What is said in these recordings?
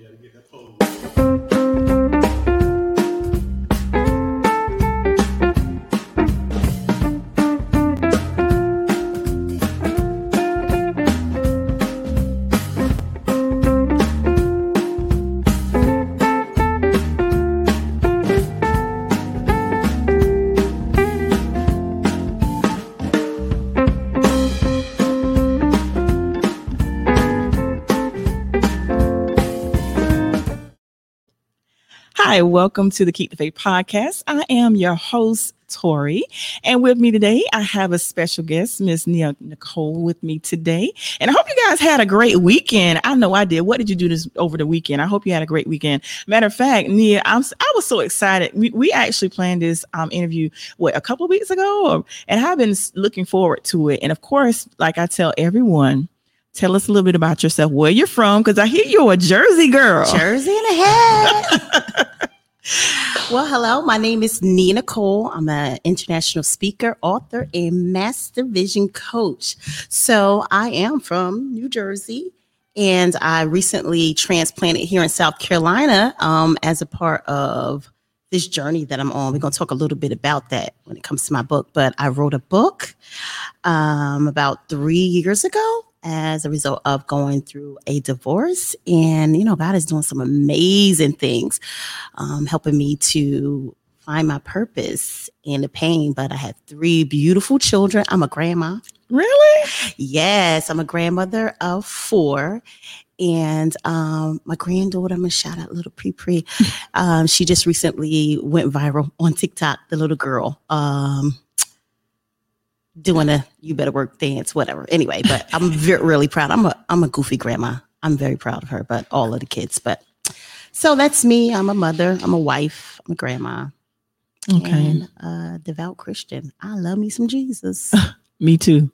Had to get that. Hi, welcome to the Keep the Faith podcast. I am your host, Tori, and with me today, I have a special guest, Miss Nia Nicole, with me today. And I hope you guys had a great weekend. I know I did. What did you do this over the weekend? I hope you had a great weekend. Matter of fact, Nia, I'm I was so excited. We, we actually planned this um, interview what a couple of weeks ago, and I've been looking forward to it. And of course, like I tell everyone. Tell us a little bit about yourself, where you're from, because I hear you're a Jersey girl. Jersey in the head. well, hello. My name is Nia Nicole. I'm an international speaker, author, and master vision coach. So I am from New Jersey. And I recently transplanted here in South Carolina um, as a part of this journey that I'm on. We're going to talk a little bit about that when it comes to my book. But I wrote a book um, about three years ago as a result of going through a divorce. And, you know, God is doing some amazing things, um, helping me to find my purpose in the pain. But I have three beautiful children. I'm a grandma. Really? Yes, I'm a grandmother of four. And um, my granddaughter, I'm gonna shout out little Pre Pre. Um, she just recently went viral on TikTok, the little girl. Um, doing a you better work dance, whatever. Anyway, but I'm very really proud. I'm a I'm a goofy grandma. I'm very proud of her, but all of the kids. But so that's me. I'm a mother, I'm a wife, I'm a grandma, Okay. and a devout Christian. I love me some Jesus. Me too.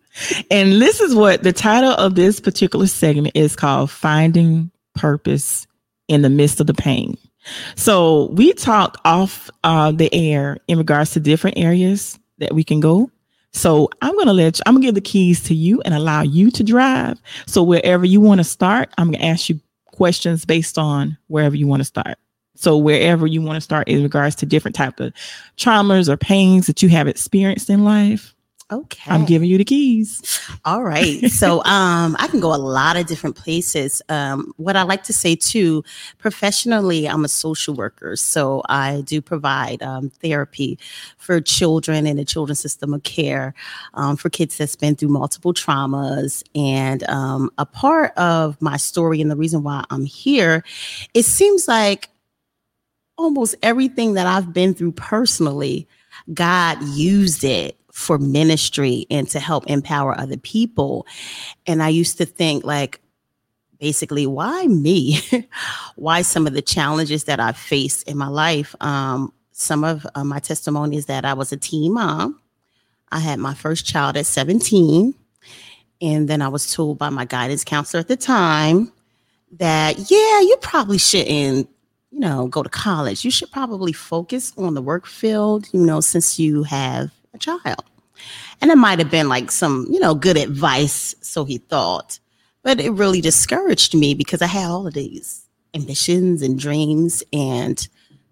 And this is what the title of this particular segment is called Finding Purpose in the Midst of the Pain. So we talked off uh, the air in regards to different areas that we can go. So I'm to let you, I'm to give the keys to you and allow you to drive. So wherever you want to start, I'm to ask you questions based on wherever you want to start. So wherever you want to start in regards to different type of traumas or pains that you have experienced in life, Okay. I'm giving you the keys. All right. So um, I can go a lot of different places. Um, what I like to say too, professionally, I'm a social worker. So I do provide um, therapy for children in the children's system of care um, for kids that's been through multiple traumas. And um, a part of my story and the reason why I'm here, it seems like almost everything that I've been through personally, God used it for ministry and to help empower other people. And I used to think, like, basically, why me? why some of the challenges that I've faced in my life? Um, some of uh, my testimony is that I was a teen mom. I had my first child at 17. And then I was told by my guidance counselor at the time that, yeah, you probably shouldn't you know, go to college. You should probably focus on the work field, you know, since you have a child. And it might have been like some, you know, good advice, so he thought. But it really discouraged me because I had all of these ambitions and dreams. And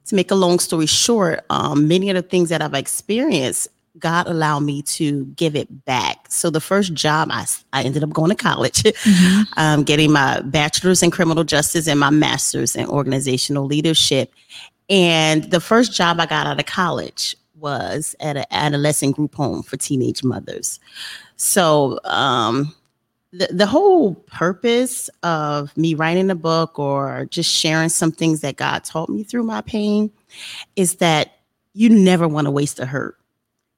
to make a long story short, um, many of the things that I've experienced, God allowed me to give it back. So the first job, I, I ended up going to college, um, getting my bachelor's in criminal justice and my master's in organizational leadership. And the first job I got out of college was at an adolescent group home for teenage mothers. So um, the, the whole purpose of me writing a book or just sharing some things that God taught me through my pain is that you never want to waste a hurt.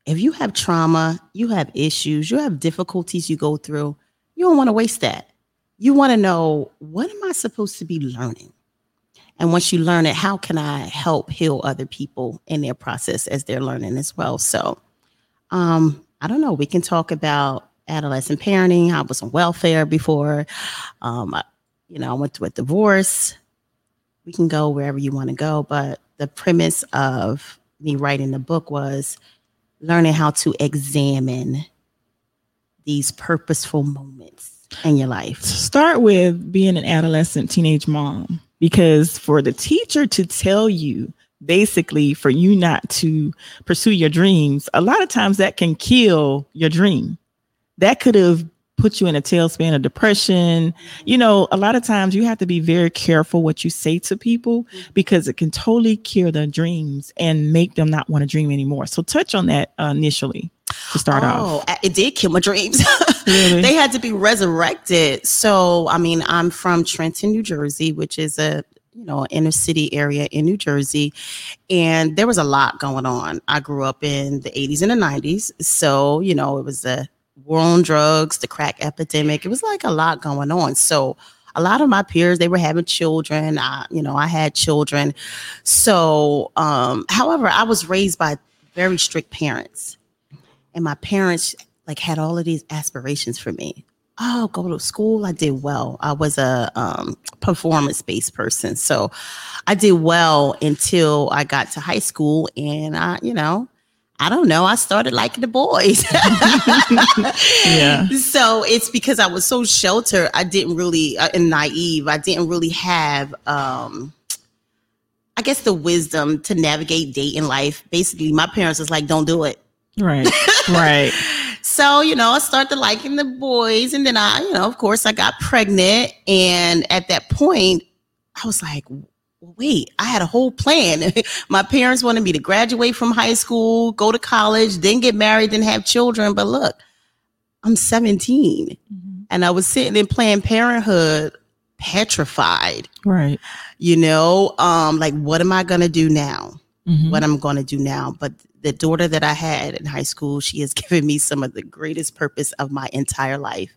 If you have trauma, you have issues, you have difficulties you go through, you don't want to waste that. You want to know what am I supposed to be learning? And once you learn it, how can I help heal other people in their process as they're learning as well? So, um, I don't know. We can talk about adolescent parenting. I was on welfare before. Um, I, you know, I went through a divorce. We can go wherever you want to go, but the premise of me writing the book was learning how to examine these purposeful moments in your life. Start with being an adolescent teenage mom because for the teacher to tell you basically for you not to pursue your dreams, a lot of times that can kill your dream. That could have put you in a tailspin of depression. You know, a lot of times you have to be very careful what you say to people because it can totally kill their dreams and make them not want to dream anymore. So touch on that uh, initially to start oh, off. it did kill my dreams. Really? they had to be resurrected. So, I mean, I'm from Trenton, New Jersey, which is a you know inner city area in New Jersey, and there was a lot going on. I grew up in the 80s and the 90s, so you know it was the war on drugs, the crack epidemic. It was like a lot going on. So. A lot of my peers, they were having children. I, you know, I had children. So, um, however, I was raised by very strict parents and my parents like had all of these aspirations for me. Oh go to school. I did well. I was a um, performance based person. So i did well until i got to high school and i you know i don't know. I started liking the boys. Yeah. so it's because i was so sheltered. I didn't really uh, and naive. I didn't really have um i guess the wisdom to navigate dating life. Basically my parents was like don't do it Right. Right. so, you know, I started liking the boys. And then I, you know, of course, I got pregnant. And at that point, I was like, wait, I had a whole plan. My parents wanted me to graduate from high school, go to college, then get married, then have children. But look, I'm 17 and I was sitting in Planned Parenthood petrified, Right. you know, um, like, what am I going to do now? Mhm. what I'm going to do now. But the daughter that I had in high school, she has given me some of the greatest purpose of my entire life.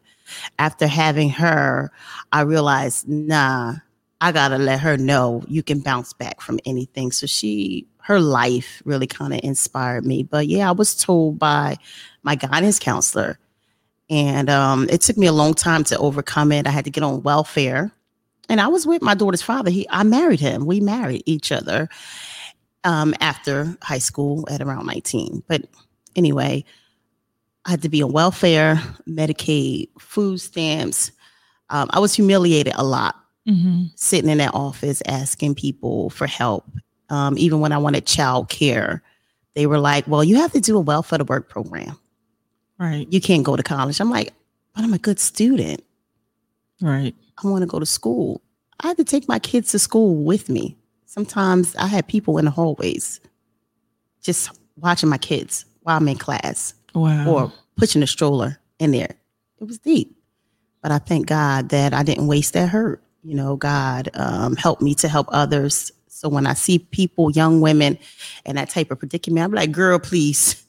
After having her, I realized, nah, I got to let her know you can bounce back from anything. So she, her life really kind of inspired me. But yeah, I was told by my guidance counselor. And um, it took me a long time to overcome it. I had to get on welfare. And I was with my daughter's father. He I married him. We married each other um, after high school at around 19. But anyway, I had to be on welfare, Medicaid, food stamps. Um, I was humiliated a lot Mhm. sitting in that office asking people for help. Um, even when I wanted child care, they were like, well, you have to do a welfare to work program. Right. You can't go to college. I'm like, but I'm a good student. Right. I want to go to school. I had to take my kids to school with me. Sometimes I had people in the hallways just watching my kids while I'm in class Wow. or pushing a stroller in there. It was deep. But I thank God that I didn't waste that hurt. You know, God um, helped me to help others. So when I see people, young women, in that type of predicament, I'm like, girl, please,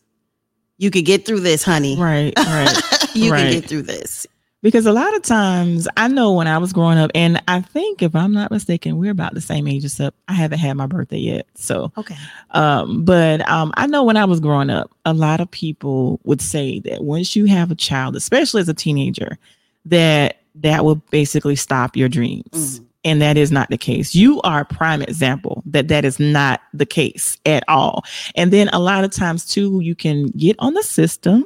you could get through this, honey. right. Right. you Right. can get through this. Because a lot of times I know when I was growing up, and I think if I'm not mistaken, we're about the same age except I haven't had my birthday yet. So Okay. um, but um, I know when I was growing up, a lot of people would say that once you have a child, especially as a teenager, that that will basically stop your dreams. Mhm. And that is not the case. You are a prime example that that is not the case at all. And then a lot of times too, you can get on the system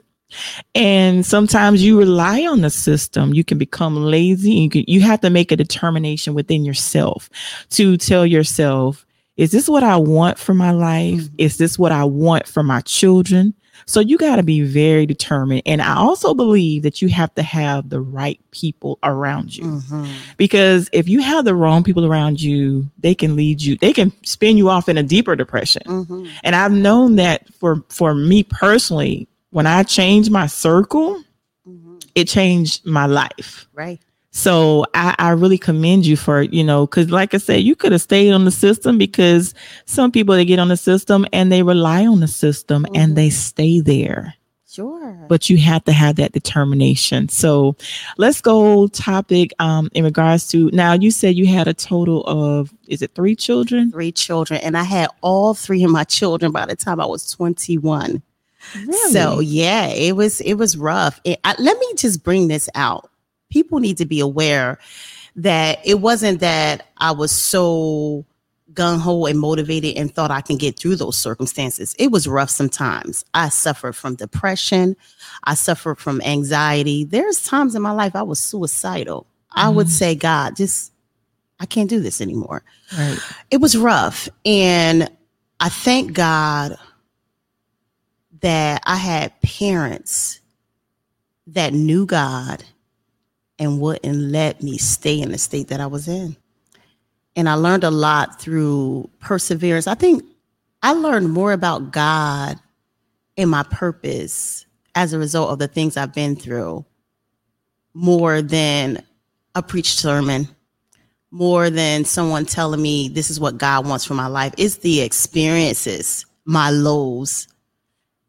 and sometimes you rely on the system. You can become lazy. You can, you have to make a determination within yourself to tell yourself, is this what I want for my life? Mhm. Is this what I want for my children? So you got to be very determined. And I also believe that you have to have the right people around you Mhm. because if you have the wrong people around you, they can lead you, they can spin you off in a deeper depression. Mhm. And I've known that for for me personally, when I changed my circle, Mhm. it changed my life. Right. So I, I really commend you for, you know, because like I said, you could have stayed on the system because some people they get on the system and they rely on the system Mhm. and they stay there. Sure. But you have to have that determination. So let's go topic um in regards to now you said you had a total of is it three children? three children, and I had all three of my children by the time I was 21. So yeah, it was it was rough. It- I, let me just bring this out. People need to be aware that it wasn't that I was so gung ho and motivated and thought I can get through those circumstances. It was rough sometimes. I suffered from depression. I suffered from anxiety. There's times in my life I was suicidal. I would Mhm. say, God, just I can't do this anymore. Right. It was rough. And I thank God that I had parents that knew God and wouldn't let me stay in the state that I was in. And I learned a lot through perseverance. I think I learned more about God and my purpose as a result of the things I've been through more than a preached sermon, more than someone telling me this is what God wants for my life. It's the experiences, my lows,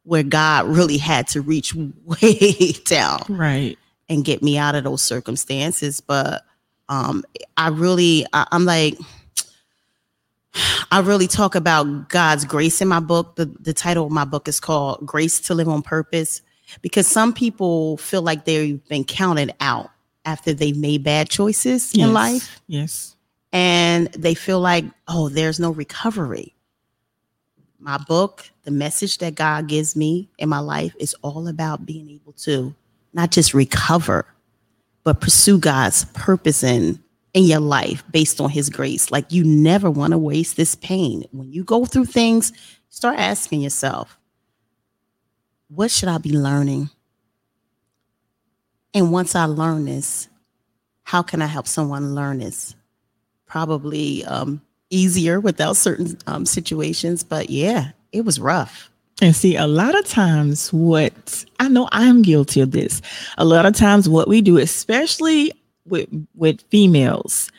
where God really had to reach way down Right. and get me out of those circumstances. But um, I really, I, I'm like, I really talk about God's grace in my book. The, the title of my book is called Grace to Live on Purpose because some people feel like they've been counted out after they've made bad choices Yes. in life Yes. and they feel like, oh, there's no recovery. My book, the message that God gives me in my life is all about being able to not just recover, but pursue God's purpose in in your life based on his grace. Like you never want to waste this pain. When you go through things, start asking yourself, what should I be learning? And once I learn this, how can I help someone learn this? probably um, easier without certain um, situations. But yeah, it was rough. And see, a lot of times, what I know I'm guilty of this. A lot of times, what we do, especially with with females,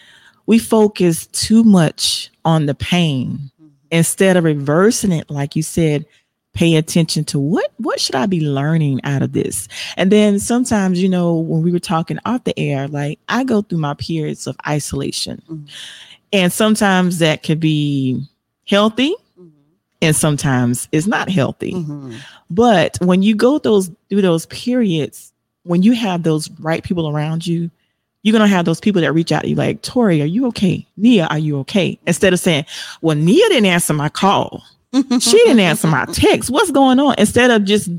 we focus too much on the pain instead of reversing it, like you said. Pay attention to what what should I be learning out of this? And then sometimes, you know, when we were talking off the air, like I go through my periods of isolation, Mhm. And sometimes that could be healthy, and sometimes it's not healthy. Mhm. But when you go those through those periods, when you have those right people around you, you're gonna have those people that reach out to you like, Tori, are you okay? Nia, are you okay? Instead of saying, Well, Nia didn't answer my call. She didn't answer my text. What's going on? Instead of just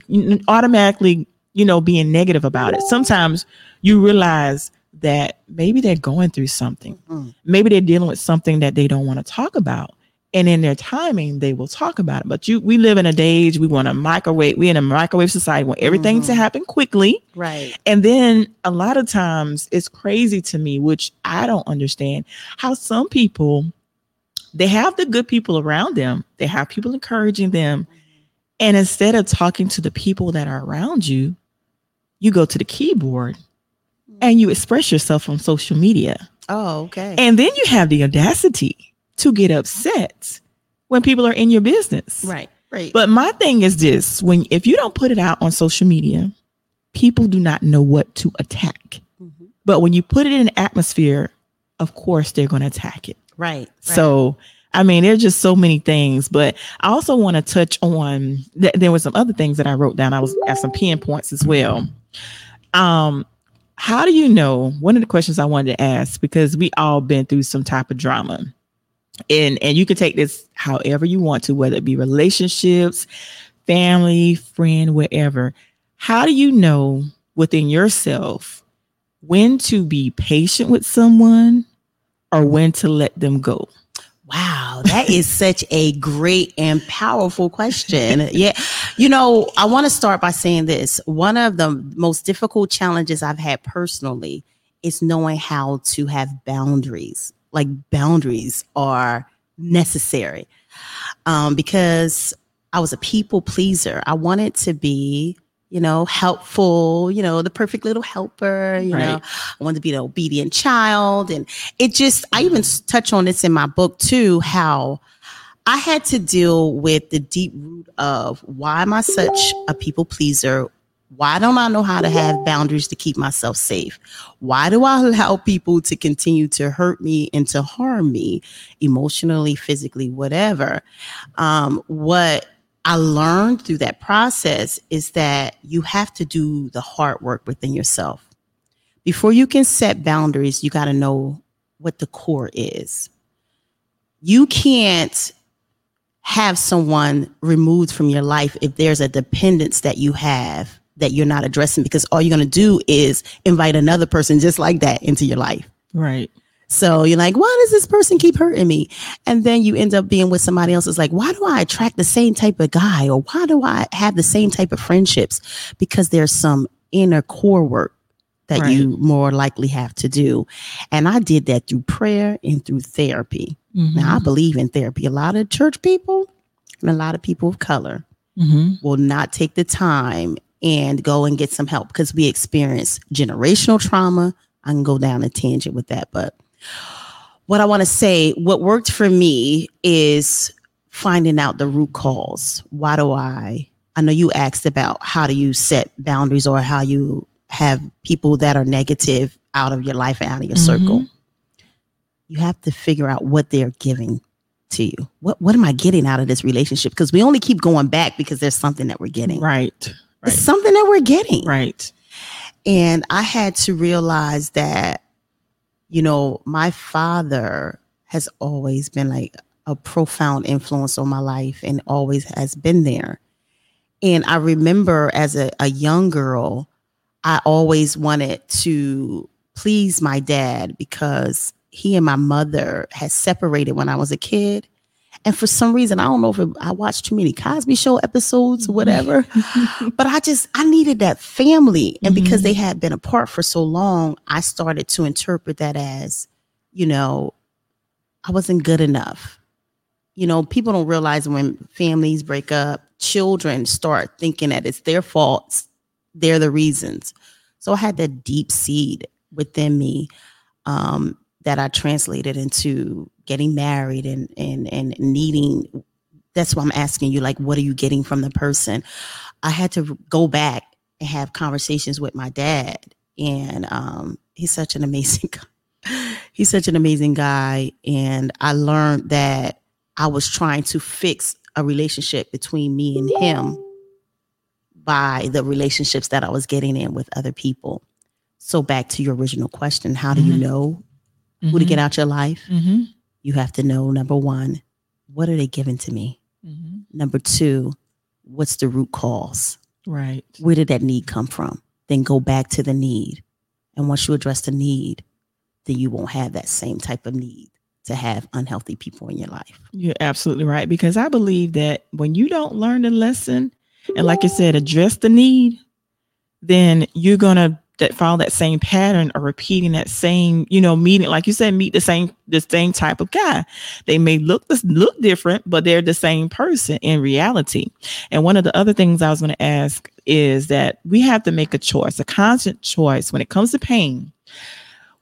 automatically, you know, being negative about it. Sometimes you realize that maybe they're going through something. Mhm. Maybe they're dealing with something that they don't want to talk about and in their timing they will talk about it but you we live in a day age we want a microwave We're in a microwave society want everything to Mhm. happen quickly Right. and then a lot of times it's crazy to me which i don't understand how some people they have the good people around them they have people encouraging them and instead of talking to the people that are around you you go to the keyboard and you express yourself on social media Oh, okay. and then you have the audacity to get upset when people are in your business. right. Right. But my thing is this when if you don't put it out on social media, people do not know what to attack. Mhm. But when you put it in an atmosphere, of course they're going to attack it. right. right. So I mean, there's just so many things, but I also want to touch on. Th- there were some other things that I wrote down. I was at some pinpoints as well. Um, how do you know? One of the questions I wanted to ask because we all been through some type of drama, and and you can take this however you want to, whether it be relationships, family, friend, wherever. How do you know within yourself when to be patient with someone or when to let them go? Wow, that is such a great and powerful question. Yeah. You know, I want to start by saying this. One of the most difficult challenges I've had personally is knowing how to have boundaries. Like boundaries are necessary. Um, because I was a people pleaser. I wanted to be, you know, helpful, you know, the perfect little helper, you know. I wanted to be the obedient child and it just i even touch on this in my book too how i had to deal with the deep root of why am i such a people pleaser? Why don't i know how to have boundaries to keep myself safe? Why do i allow people to continue to hurt me and to harm me emotionally physically whatever? Um, what i learned through that process is that you have to do the hard work within yourself before you can set boundaries, you got to know what the core is. You can't have someone removed from your life if there's a dependence that you have that you're not addressing because all you're going to do is invite another person just like that into your life. Right. So you're like, why does this person keep hurting me? And then you end up being with somebody else. It's like, why do I attract the same type of guy? Or why do I have the same type of friendships? Because there's some inner core work that Right. you more likely have to do. And I did that through prayer and through therapy. Mhm. Now, I believe in therapy. A lot of church people and a lot of people of color Mhm. will not take the time and go and get some help because we experience generational trauma. I can go down a tangent with that, but what I want to say, what worked for me is finding out the root cause. Why do I? I know you asked about how do you set boundaries or how you have people that are negative out of your life and out of your mm-hmm. circle. You have to figure out what they're giving to you. What what am I getting out of this relationship? Because we only keep going back because there's something that we're getting. Right. It's Right. something that we're getting. Right. And I had to realize that, you know, my father has always been like a profound influence on my life and always has been there. And I remember as a, a young girl, I always wanted to please my dad because he and my mother had separated when I was a kid. And for some reason, I don't know if it, I watched too many Cosby Show episodes or whatever, but I just I needed that family, and because Mhm. they had been apart for so long, I started to interpret that as, you know, I wasn't good enough. You know, people don't realize when families break up, children start thinking that it's their faults, they're the reasons. So I had that deep seed within me um, that I translated into getting married and and and needing. That's why I'm asking you, like, what are you getting from the person? I had to go back and have conversations with my dad, and um, he's such an amazing guy. He's such an amazing guy, and I learned that I was trying to fix a relationship between me and him by the relationships that I was getting in with other people. So back to your original question, how do you Mhm. know who to get out your life? Mm-hmm. You have to know number one, what are they giving to me? Mm-hmm. Number two, what's the root cause? Right. Where did that need come from? Then go back to the need. And once you address the need, then you won't have that same type of need to have unhealthy people in your life. You're absolutely right. Because I believe that when you don't learn the lesson and like you said, address the need, then you're gonna that follow that same pattern or repeating that same, you know, meeting, like you said, meet the same the same type of guy. They may look look different, but they're the same person in reality. And one of the other things I was going to ask is that we have to make a choice, a constant choice when it comes to pain.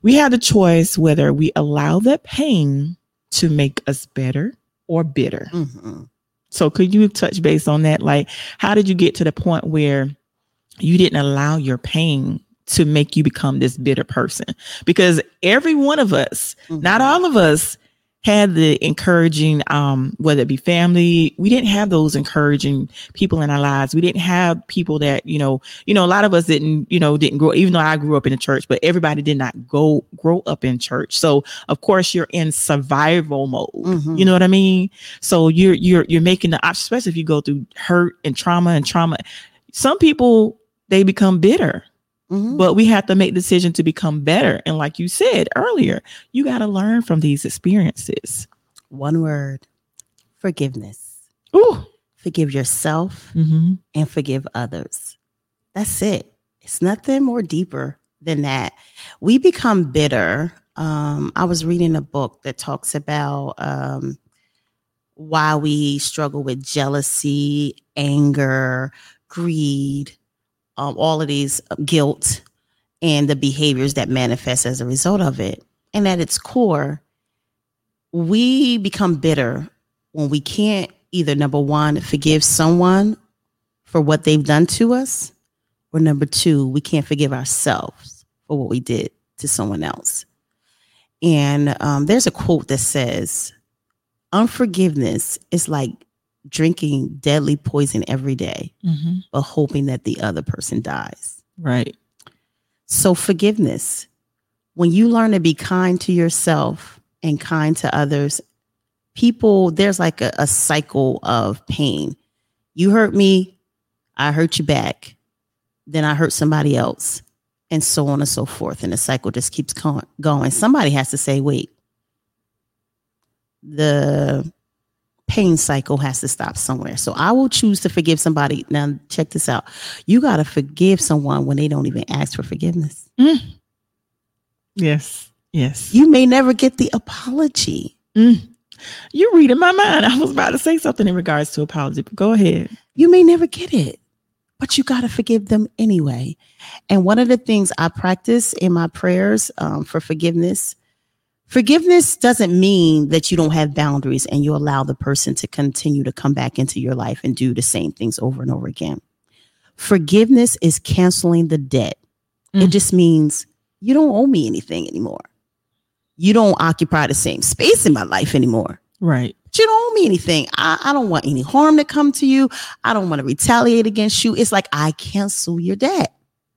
We have the choice whether we allow that pain to make us better or bitter. Mhm. So could you touch base on that? Like, how did you get to the point where you didn't allow your pain to make you become this bitter person? Because every one of us, not Mhm. all of us, had the encouraging, um, whether it be family, we didn't have those encouraging people in our lives. We didn't have people that, you know, you know, a lot of us didn't, you know, didn't grow, even though I grew up in the church, but everybody did not go grow up in church. So of course you're in survival mode. Mhm. You know what I mean? So you're you're you're making the option, especially if you go through hurt and trauma and trauma. Some people they become bitter, Mhm. but we have to make the decision to become better. And like you said earlier, you got to learn from these experiences. One word forgiveness. Ooh. Forgive yourself hmm and forgive others. That's it. It's nothing more deeper than that. We become bitter. Um, I was reading a book that talks about um, why we struggle with jealousy, anger, greed, um, all of these guilt, and the behaviors that manifest as a result of it. And at its core, we become bitter when we can't either number one forgive someone for what they've done to us or number two we can't forgive ourselves for what we did to someone else and um, there's a quote that says unforgiveness is like drinking deadly poison every day hmm but hoping that the other person dies Right. so, forgiveness, when you learn to be kind to yourself and kind to others, people, there's like a, a cycle of pain. You hurt me, I hurt you back, then I hurt somebody else. and so on and so forth. And the cycle just keeps going. Somebody has to say, wait, the pain cycle has to stop somewhere. So I will choose to forgive somebody. Now, check this out. You got to forgive someone when they don't even ask for forgiveness. Yes. Yes. You may never get the apology. You're reading my mind. I was about to say something in regards to apology, but go ahead. You may never get it, but you got to forgive them anyway. And one of the things I practice in my prayers um, for forgiveness, forgiveness doesn't mean that you don't have boundaries and you allow the person to continue to come back into your life and do the same things over and over again. Forgiveness is canceling the debt. It Mm. just means you don't owe me anything anymore. You don't occupy the same space in my life anymore Right. but you don't owe me anything. I, I don't want any harm to come to you. I don't want to retaliate against you. It's like I cancel your debt.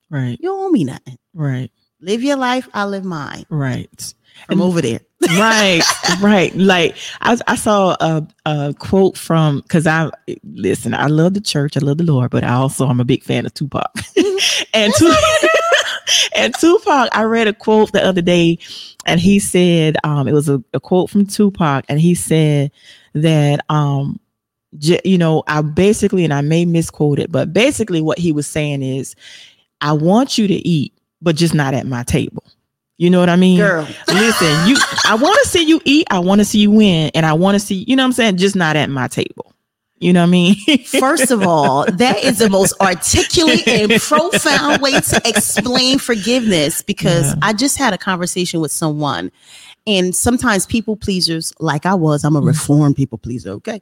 Right. You don't owe me nothing. Right. Live your life. I live mine. Right. I'm over there. right right. Like I, I saw a, a quote from because i listen i love the church i love the lord but i also i'm a big fan of tupac. And tupac and tupac i read a quote the other day and he said um it was a, a quote from tupac and he said that um j- you know i basically and i may misquote it but basically what he was saying is i want you to eat but just not at my table you know what i mean Girl. Listen, you I want to see you eat, I want to see you win, and I want to see, you know what I'm saying, just not at my table. You know what I mean? First of all, that is the most articulate and profound way to explain forgiveness because Yeah. I just had a conversation with someone. And sometimes people pleasers, like I was, I'm a Mhm. reformed people pleaser, okay?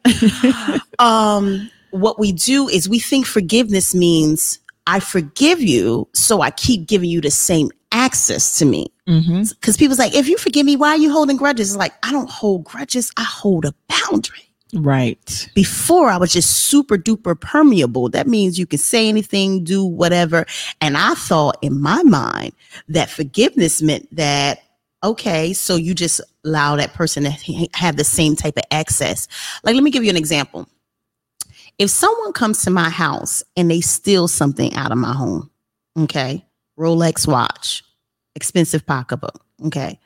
um, what we do is we think forgiveness means I forgive you, so I keep giving you the same access to me. Mm-hmm. Because people's like, if you forgive me, why are you holding grudges? It's like, I don't hold grudges, I hold a boundary. Right. Before I was just super duper permeable. That means you can say anything, do whatever. And I thought in my mind that forgiveness meant that, okay, so you just allow that person to have the same type of access. Like, let me give you an example. If someone comes to my house and they steal something out of my home, okay, Rolex watch, expensive pocketbook, okay,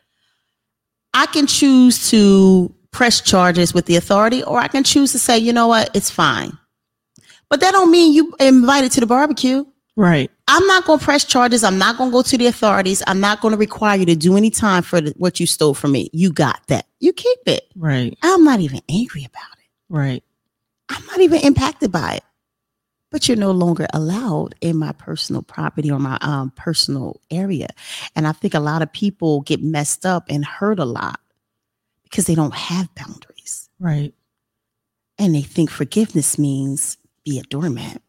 I can choose to press charges with the authority, or I can choose to say, you know what, it's fine. But that don't mean you invited to the barbecue. Right. I'm not going to press charges. I'm not going to go to the authorities. I'm not going to require you to do any time for the, what you stole from me. You got that. You keep it. Right. I'm not even angry about it. Right. I'm not even impacted by it. But you're no longer allowed in my personal property or my um, personal area. And I think a lot of people get messed up and hurt a lot because they don't have boundaries. Right. And they think forgiveness means be a doormat.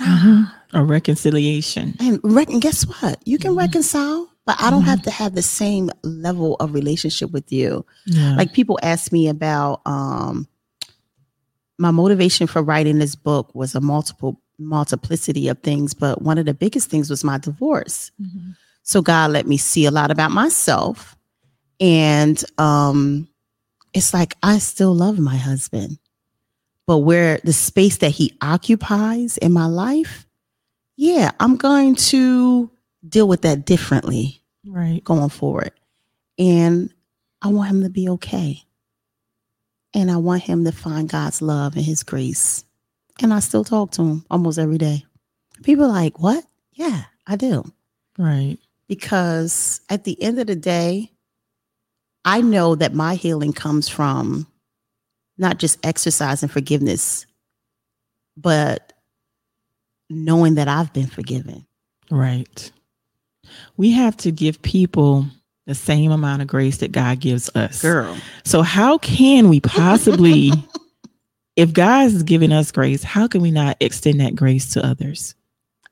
Mhm. A reconciliation. And, and guess what? You can Mhm. reconcile, but I don't Mhm. have to have the same level of relationship with you. Yeah. like people ask me about um my motivation for writing this book was a multiple multiplicity of things but one of the biggest things was my divorce Mhm. so god let me see a lot about myself and um it's like i still love my husband but where the space that he occupies in my life yeah i'm going to deal with that differently Right. going forward. And I want him to be okay. And I want him to find God's love and his grace. And I still talk to him almost every day. People are like, what? Yeah, I do. Right. Because at the end of the day, I know that my healing comes from not just exercise and forgiveness, but knowing that I've been forgiven. Right. We have to give people the same amount of grace that God gives us. Girl. So how can we possibly if God is giving us grace, how can we not extend that grace to others?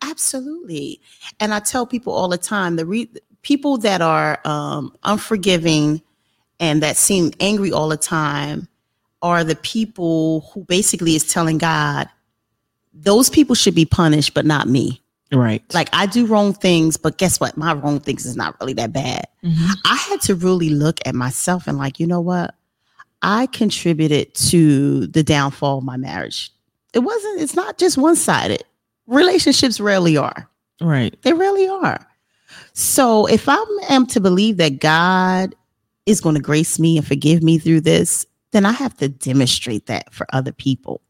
Absolutely. And I tell people all the time the re- people that are um, unforgiving and that seem angry all the time are the people who basically is telling God, those people should be punished, but not me. Right. Like I do wrong things, but guess what? My wrong things is not really that bad. Mhm. I had to really look at myself and like, you know what? I contributed to the downfall of my marriage. It wasn't, it's not just one sided. Relationships rarely are. Right. They really are. So if I am to believe that God is going to grace me and forgive me through this, then I have to demonstrate that for other people.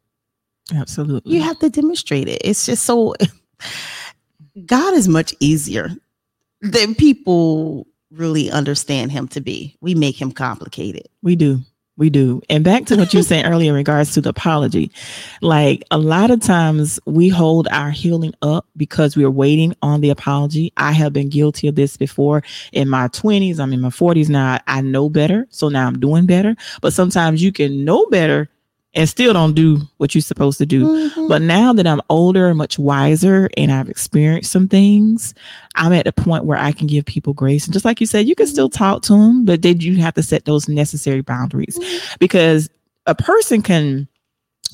Absolutely. You have to demonstrate it. It's just so God is much easier than people really understand him to be. We make him complicated. We do. We do. And back to what you said earlier in regards to the apology. Like a lot of times we hold our healing up because we're waiting on the apology. I have been guilty of this before in my 20s. I'm in my 40s now. I know better. So now I'm doing better. But sometimes you can know better and still don't do what you're supposed to do. Mhm. But now that I'm older and much wiser and I've experienced some things, I'm at a point where I can give people grace. And just like you said, you can still talk to them, but then you have to set those necessary boundaries because a person can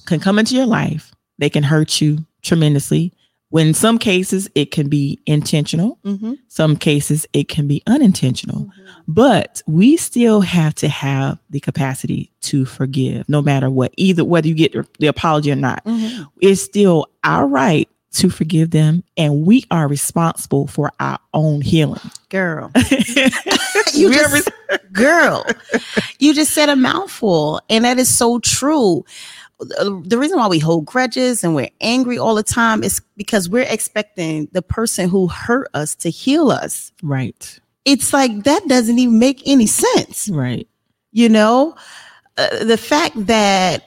can come into your life, they can hurt you tremendously. When in some cases it can be intentional, Mhm. some cases it can be unintentional. Mhm. But we still have to have the capacity to forgive, no matter what, either whether you get the apology or not Mhm. it's still our right to forgive them and we are responsible for our own healing Girl. You just, girl, you just said a mouthful, and that is so true. Uh, The reason why we hold grudges and we're angry all the time is because we're expecting the person who hurt us to heal us. right It's like that doesn't even make any sense. right You know, uh, the fact that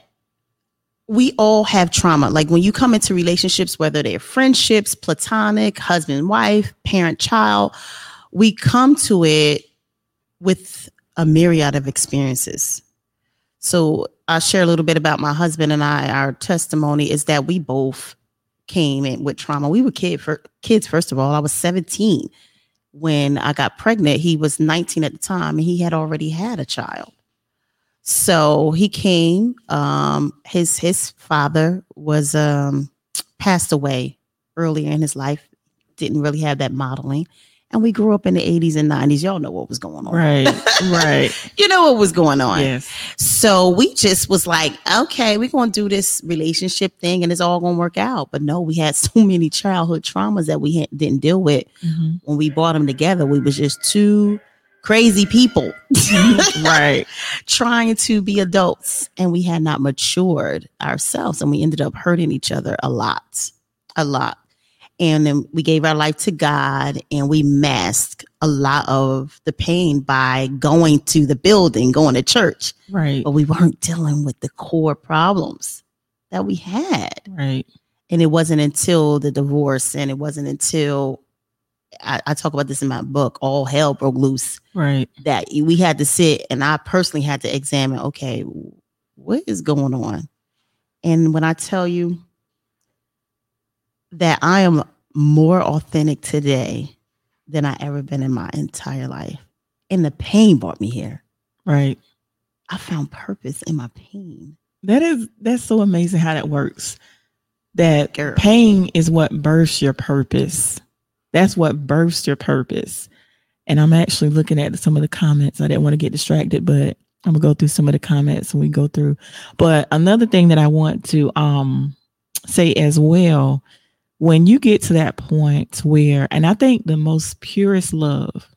we all have trauma. Like when you come into relationships, whether they're friendships, platonic, husband, wife, parent, child, we come to it with a myriad of experiences. So I'll share a little bit about my husband and I. Our testimony is that we both came in with trauma. We were kid for kids, first of all. I was 17 when I got pregnant. He was 19 at the time and he had already had a child. So he came. Um, his his father was um passed away earlier in his life. Didn't really have that modeling. And we grew up in the 80s and 90s. Y'all know what was going on. right right You know what was going on. yes So we just was like, okay, we're going to do this relationship thing and it's all going to work out. But no, we had so many childhood traumas that we had, didn't deal with. Mhm. When we brought them together, we was just two crazy people right trying to be adults and we had not matured ourselves and we ended up hurting each other a lot. A lot. And then we gave our life to God and we masked a lot of the pain by going to the building, going to church right but we weren't dealing with the core problems that we had. right And it wasn't until the divorce and it wasn't until I, I talk about this in my book, All Hell Broke Loose, right that we had to sit and I personally had to examine okay, what is going on? And when I tell you that I am more authentic today than I ever been in my entire life, and the pain brought me here. right. I found purpose in my pain. that is that's so amazing how that works. That Girl. pain is what births your purpose. That's what births your purpose. And i'm actually looking at some of the comments. I didn't want to get distracted but i'm gonna go through some of the comments and we go through. But another thing that i want to um say as well when you get to that point where and i think the most purest love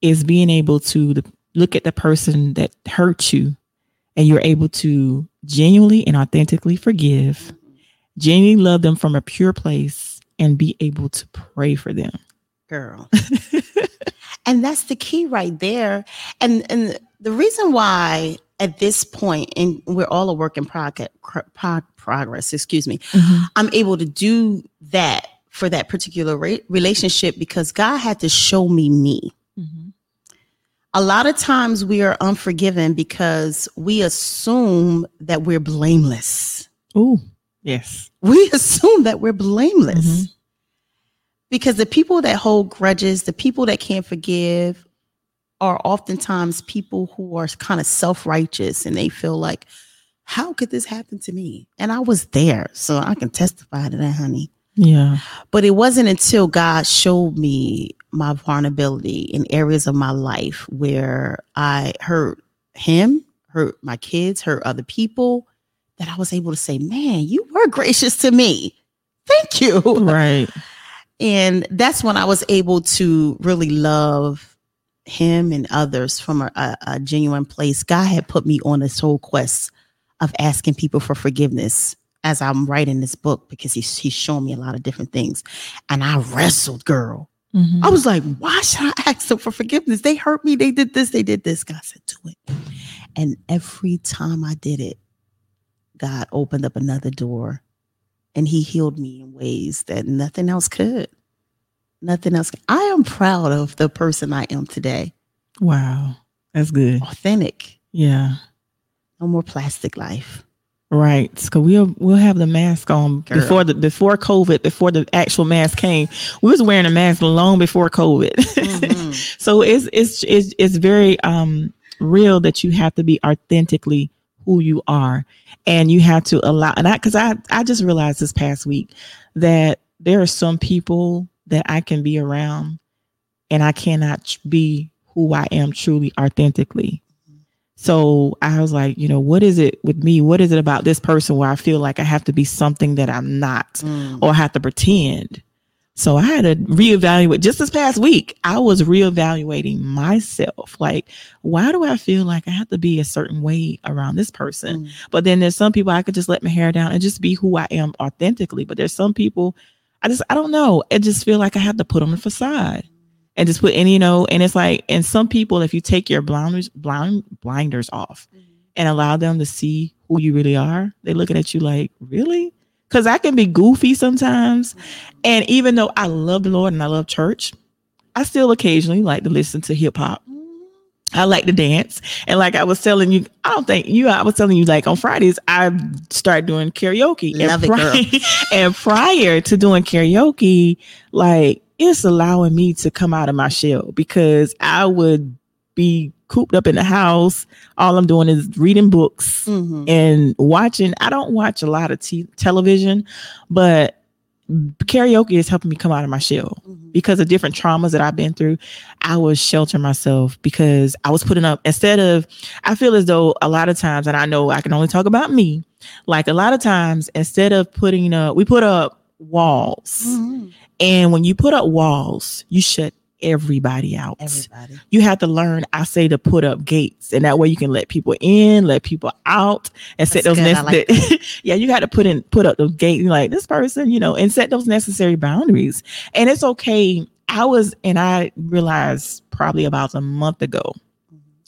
is being able to look at the person that hurt you and you're able to genuinely and authentically forgive, genuinely love them from a pure place, and be able to pray for them. girl and that's the key right there and and the reason why at this point and we're all a work in prog- pro- progress excuse me i'm able to do that for that particular re- relationship because god had to show me me Mhm. a lot of times we are unforgiven because we assume that we're blameless Oh, yes. we assume that we're blameless Mhm. because the people that hold grudges, the people that can't forgive, are oftentimes people who are kind of self righteous and they feel like, how could this happen to me? And I was there, so I can testify to that, honey. Yeah. But it wasn't until God showed me my vulnerability in areas of my life where I hurt him, hurt my kids, hurt other people, that I was able to say, man, you were gracious to me. Thank you. Right. and that's when I was able to really love him and others from a, a, a genuine place. God had put me on this whole quest of asking people for forgiveness as I'm writing this book because he's he's showing me a lot of different things, and I wrestled, girl. Mhm. I was like, why should I ask them for forgiveness? They hurt me. They did this. They did this. God said, do it. And every time I did it, God opened up another door and he healed me in ways that nothing else could. Nothing else. I am proud of the person I am today. wow, that's good. Authentic. Yeah. No more plastic life. Right, because we'll we'll have the mask on Girl. before the before COVID, before the actual mask came. We was wearing a mask long before COVID. Mhm. so it's it's it's it's very um real that you have to be authentically who you are, and you have to allow. And I because I I just realized this past week that there are some people that I can be around, and I cannot be who I am truly authentically. So I was like, you know, what is it with me? What is it about this person where I feel like I have to be something that I'm not Mm. or have to pretend? So I had to reevaluate just this past week. I was reevaluating myself. Like, why do I feel like I have to be a certain way around this person? Mm. But then there's some people I could just let my hair down and just be who I am authentically. But there's some people I just I don't know. I just feel like I have to put on a facade and just put and you know, and it's like and some people if you take your blinders blind blinders off mm-hmm. and allow them to see who you really are, they looking at you like, really? Because I can be goofy sometimes. Mm-hmm. And even though I love the Lord and I love church, I still occasionally like to listen to hip hop. Mm-hmm. I like to dance. And like I was telling you, I don't think you, I was telling you, like on Fridays, I start doing karaoke. Love it, and, girl. and prior to doing karaoke, like it's allowing me to come out of my shell because I would be cooped up in the house. All I'm doing is reading books Mhm. and watching. I don't watch a lot of t- television, but karaoke is helping me come out of my shell Mhm. because of different traumas that I've been through. I was sheltering myself because I was putting up instead of. I feel as though a lot of times, and I know I can only talk about me. Like a lot of times, instead of putting up, we put up walls, Mhm. And when you put up walls, you shut everybody out. Everybody. you have to learn i say to put up gates. And that way you can let people in let people out and set those good. I like necessary yeah you got to put in put up those gates. Like this person you know and set those necessary boundaries. And it's okay. I was and i realized probably about a month ago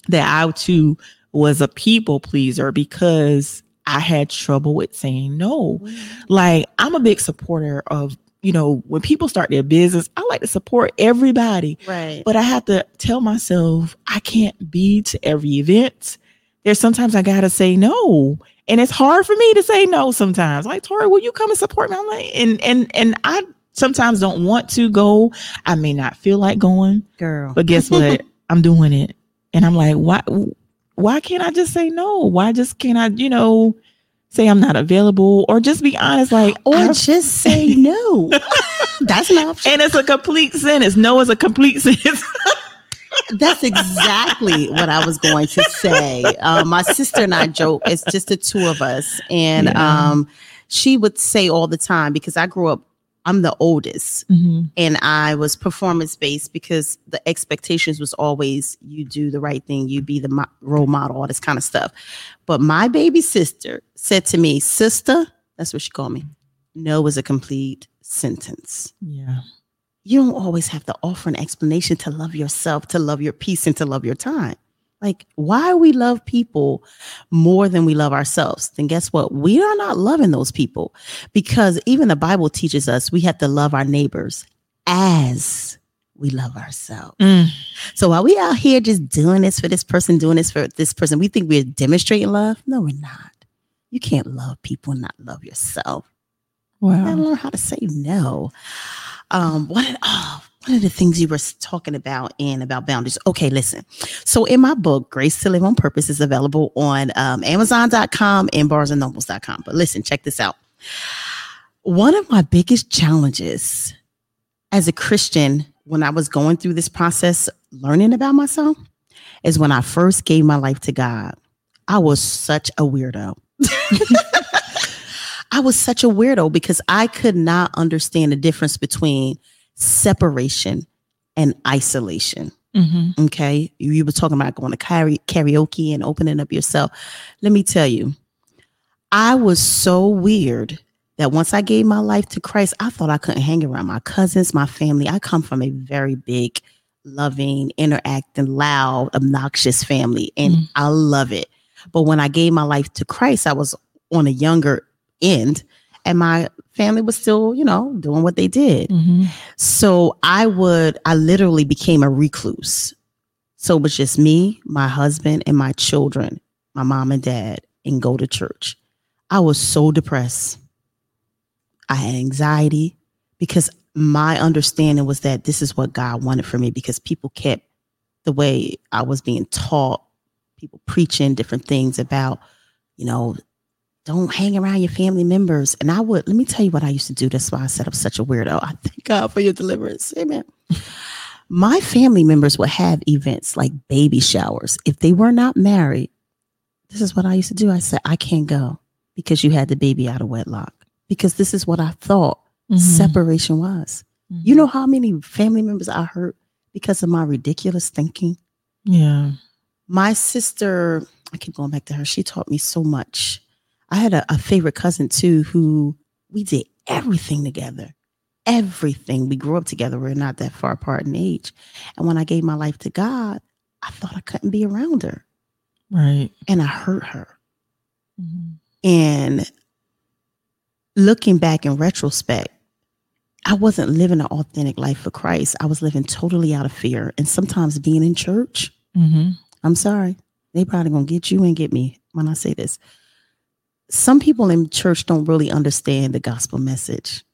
that i too was a people pleaser because i had trouble with saying no. Mhm. like i'm a big supporter of you know when people start their business i like to support everybody Right. but I have to tell myself I can't be to every event. There's sometimes I gotta say no. And it's hard for me to say no sometimes. Like, Tori, will you come and support me? I'm like, and and and I sometimes don't want to go. I may not feel like going, Girl. but guess what? I'm doing it. And I'm like, why why can't I just say no? Why just can't I, you know, say I'm not available or just be honest, like or just say no. That's an option. and it's a complete sentence. No is a complete sentence. That's exactly what I was going to say. Um, my sister and I joke. It's just the two of us, and Yeah. um, she would say all the time because I grew up. I'm the oldest, Mhm. and I was performance based because the expectations was always you do the right thing, you be the mo- role model, all this kind of stuff. But my baby sister said to me, "Sister," that's what she called me. No is a complete sentence Yeah. you don't always have to offer an explanation to love yourself, to love your peace, and to love your time. Like, why we love people more than we love ourselves? Then guess what? We are not loving those people because even the Bible teaches us we have to love our neighbors as we love ourselves. Mm. So while we out here just doing this for this person, doing this for this person, we think we're demonstrating love. No, we're not. You can't love people and not love yourself. You gotta Wow. learn how to say no. Um, one of, oh, one of the things you were talking about and about boundaries. Okay, listen. So in my book, Grace to Live on Purpose is available on um, Amazon.com and BarnesandNobles.com. But listen, check this out. One of my biggest challenges as a Christian when I was going through this process, learning about myself, is when I first gave my life to God. I was such a weirdo. I was such a weirdo because I could not understand the difference between separation and isolation. Mm-hmm. Okay. You, were talking about going to karaoke, and opening up yourself. Let me tell you, I was so weird that once I gave my life to Christ, I thought I couldn't hang around my cousins, my family. I come from a very big, loving, interacting, loud, obnoxious family, and Mm. I love it. But when I gave my life to Christ, I was on a younger end, and my family was still, you know, doing what they did. Mm-hmm. So I would, I literally became a recluse. So it was just me, my husband, and my children, my mom and dad, and go to church. I was so depressed. I had anxiety because my understanding was that this is what God wanted for me because people kept the way I was being taught, people preaching different things about, you know, don't hang around your family members. And I would, let me tell you what I used to do. That's why I said I'm such a weirdo. I thank God for your deliverance. Amen. My family members would have events like baby showers. If they were not married, this is what I used to do. I said, I can't go because you had the baby out of wedlock. Because this is what I thought Mm-hmm. separation was. You know how many family members I hurt because of my ridiculous thinking? Yeah. my sister, I keep going back to her. She taught me so much. I had a, a favorite cousin too who we did everything together. Everything. We grew up together. We're not that far apart in age. And when I gave my life to God, I thought I couldn't be around her. Right. And I hurt her. Mm-hmm. And looking back in retrospect, I wasn't living an authentic life for Christ. I was living totally out of fear. And sometimes being in church, Mm-hmm. I'm sorry. They probably gonna get you and get me when I say this. Some people in church don't really understand the gospel message.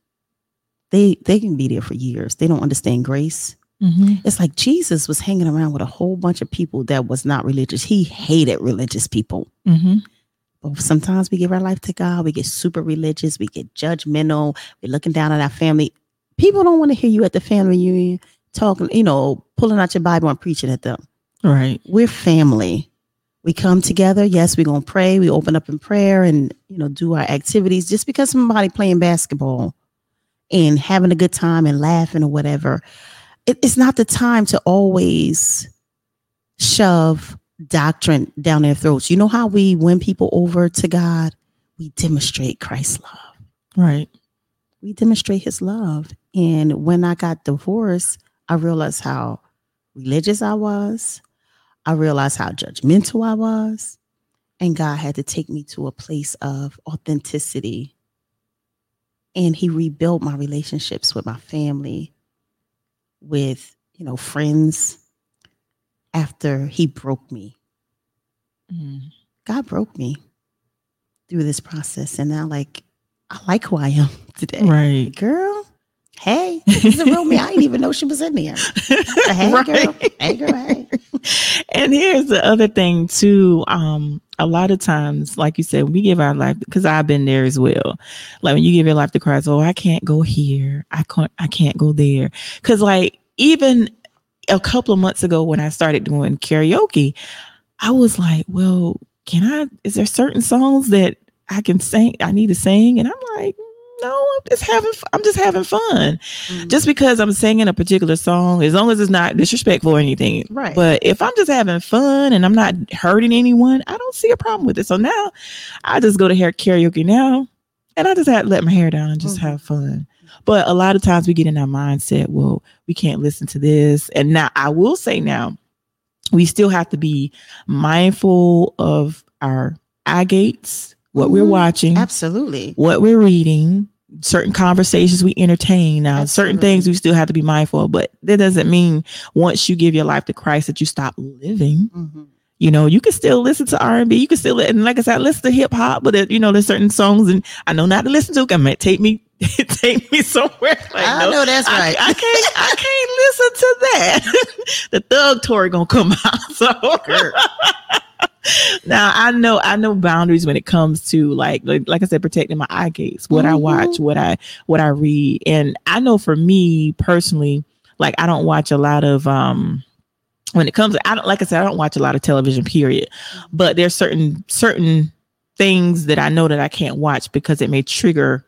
They they can be there for years. They don't understand grace. Mm-hmm. It's like Jesus was hanging around with a whole bunch of people that was not religious. He hated religious people. Mm-hmm. But sometimes we give our life to God, we get super religious, we get judgmental, we're looking down at our family. People don't want to hear you at the family reunion talking, you know, pulling out your Bible and preaching at them Right. we're family. We come together. Yes, we're gonna pray. We open up in prayer and you know do our activities. Just because somebody playing basketball and having a good time and laughing or whatever, it- it's not the time to always shove doctrine down their throats. You know how we win people over to God? We demonstrate Christ's love Right. we demonstrate his love. And when I got divorced, I realized how religious I was. I realized how judgmental I was. And God had to take me to a place of authenticity. And he rebuilt my relationships with my family, with, you know, friends after he broke me. Mm-hmm. God broke me through this process. And now like I like who I am today. Right. Girl, hey, this is real me. I didn't even know she was in there. Hey, girl. Hey, girl. Hey. and here's the other thing too um a lot of times like you said we give our life because i've been there as well like when you give your life to christ oh i can't go here i can't i can't go there because like even a couple of months ago when i started doing karaoke i was like well can i is there certain songs that i can sing i need to sing and i'm like no i'm just having i'm just having fun just because i'm singing a particular song as long as it's not disrespectful or anything Right. but if I'm just having fun and I'm not hurting anyone, I don't see a problem with it. So now I just go to hair karaoke now and I just had to let my hair down and just Mhm. have fun. But a lot of times we get in our mindset, well, we can't listen to this. And now I will say now, we still have to be mindful of our eye gates, what we're Mhm. watching, Absolutely. what we're reading, certain conversations we entertain. Now, certain things we still have to be mindful of, but that doesn't mean once you give your life to Christ that you stop living. Mhm. You know, you can still listen to R and B. You can still, and like I said, I listen to hip hop, but it, you know, there's certain songs, and I know not to listen to. It might take me, take me somewhere. Like, I no, know that's I, right. I can't, I can't listen to that. the thug Tori gonna come out. So now I know, I know boundaries when it comes to like, like, like I said, protecting my eye gates, what I Mhm. watch, what I, what I read, and I know for me personally, like I don't watch a lot of, um, when it comes, to, I don't, like I said, I don't watch a lot of television. Period. But there's certain certain things that I know that I can't watch because it may trigger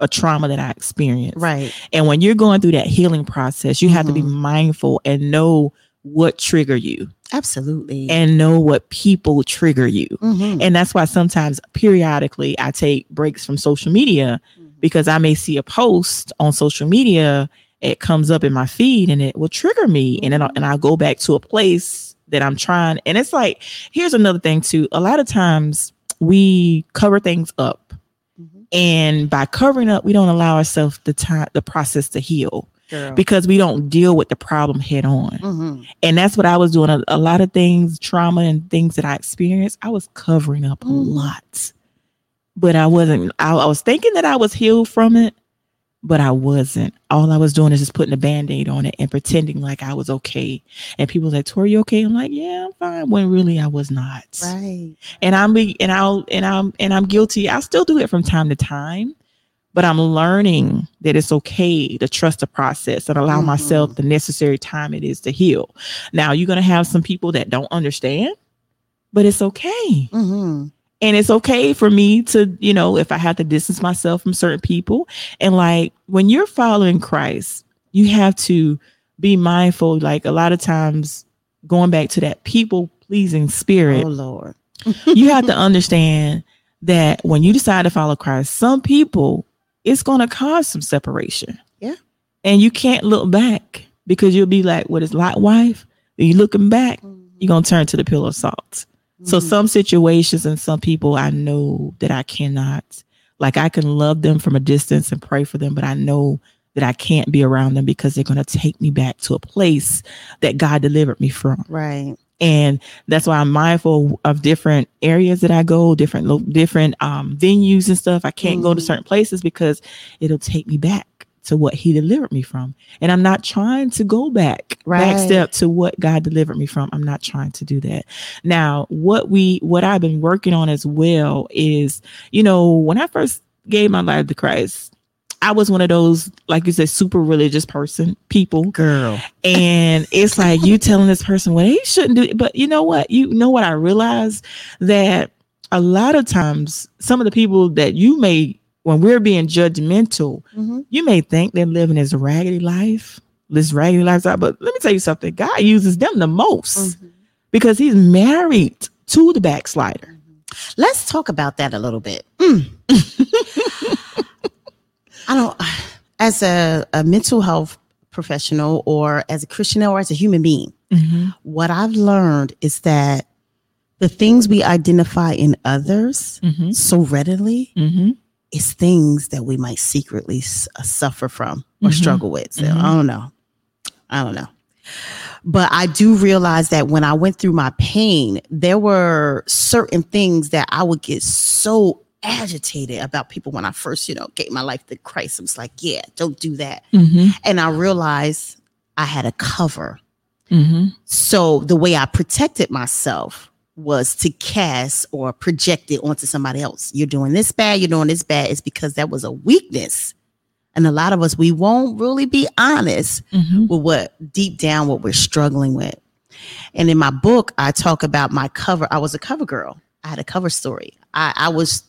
a trauma that I experienced. Right. And when you're going through that healing process, you have to be Mhm. mindful and know what trigger you Absolutely. and know what people trigger you. Mhm. And that's why sometimes periodically I take breaks from social media because I may see a post on social media, it comes up in my feed and it will trigger me. And then I'll, and I'll go back to a place that I'm trying. And it's like, here's another thing too. A lot of times we cover things up. Mhm. And by covering up, we don't allow ourselves the time, the process to heal Girl. because we don't deal with the problem head on. Mhm. And that's what I was doing. A, a lot of things, trauma and things that I experienced, I was covering up a Mm. lot. But I wasn't, I, I was thinking that I was healed from it, but I wasn't. All I was doing is just putting a band aid on it and pretending like I was okay. And people like, Tori, you okay? I'm like, yeah, I'm fine. When really I was not. Right. And I'm, be- and I'll, and I'm, and I'm guilty. I still do it from time to time, but I'm learning that it's okay to trust the process and allow Mhm. myself the necessary time it is to heal. Now you're going to have some people that don't understand, but it's okay. hmm And it's okay for me to, you know, if I have to distance myself from certain people. And like when you're following Christ, you have to be mindful. Like a lot of times, going back to that people pleasing spirit, Oh Lord. you have to understand that when you decide to follow Christ, some people it's going to cause some separation. Yeah. And you can't look back because you'll be like, what is Lot wife? Are you looking back? You're going to turn to the pillar of salt. So Mhm. some situations and some people I know that I cannot like I can love them from a distance and pray for them, but I know that I can't be around them because they're going to take me back to a place that God delivered me from. Right. And that's why I'm mindful of different areas that I go, different different um venues and stuff. I can't go to Mhm. certain places because it'll take me back to what he delivered me from. And I'm not trying to go back back step to what God delivered me from. I'm not trying to do that. Now, what we what I've been working on as well is, you know, when I first gave my life to Christ, I was one of those, like you said, super religious person, people. Girl. And it's like you telling this person, well, he shouldn't do it. But you know what? You know what I realized that a lot of times some of the people that you may when we're being judgmental, hmm you may think they're living this raggedy life, this raggedy lifestyle. But let me tell you something, God uses them the most Mm-hmm. because he's married to the backslider. Let's talk about that a little bit. Mm. I don't, as a, a mental health professional or as a Christian or as a human being, what I've learned is that the things we identify in others Mhm. so readily Mhm. is things that we might secretly s- uh, suffer from or Mhm. struggle with. So Mhm. I don't know. I don't know. But I do realize that when I went through my pain, there were certain things that I would get so agitated about people when I first, you know, gave my life to Christ. I was like, yeah, don't do that. Mhm. And I realized I had a cover. Mhm. So the way I protected myself was to cast or project it onto somebody else. You're doing this bad, you're doing this bad. It's because that was a weakness. And a lot of us, we won't really be honest Mhm. with what deep down what we're struggling with. And in my book, I talk about my cover. I was a cover girl. I had a cover story. I, I was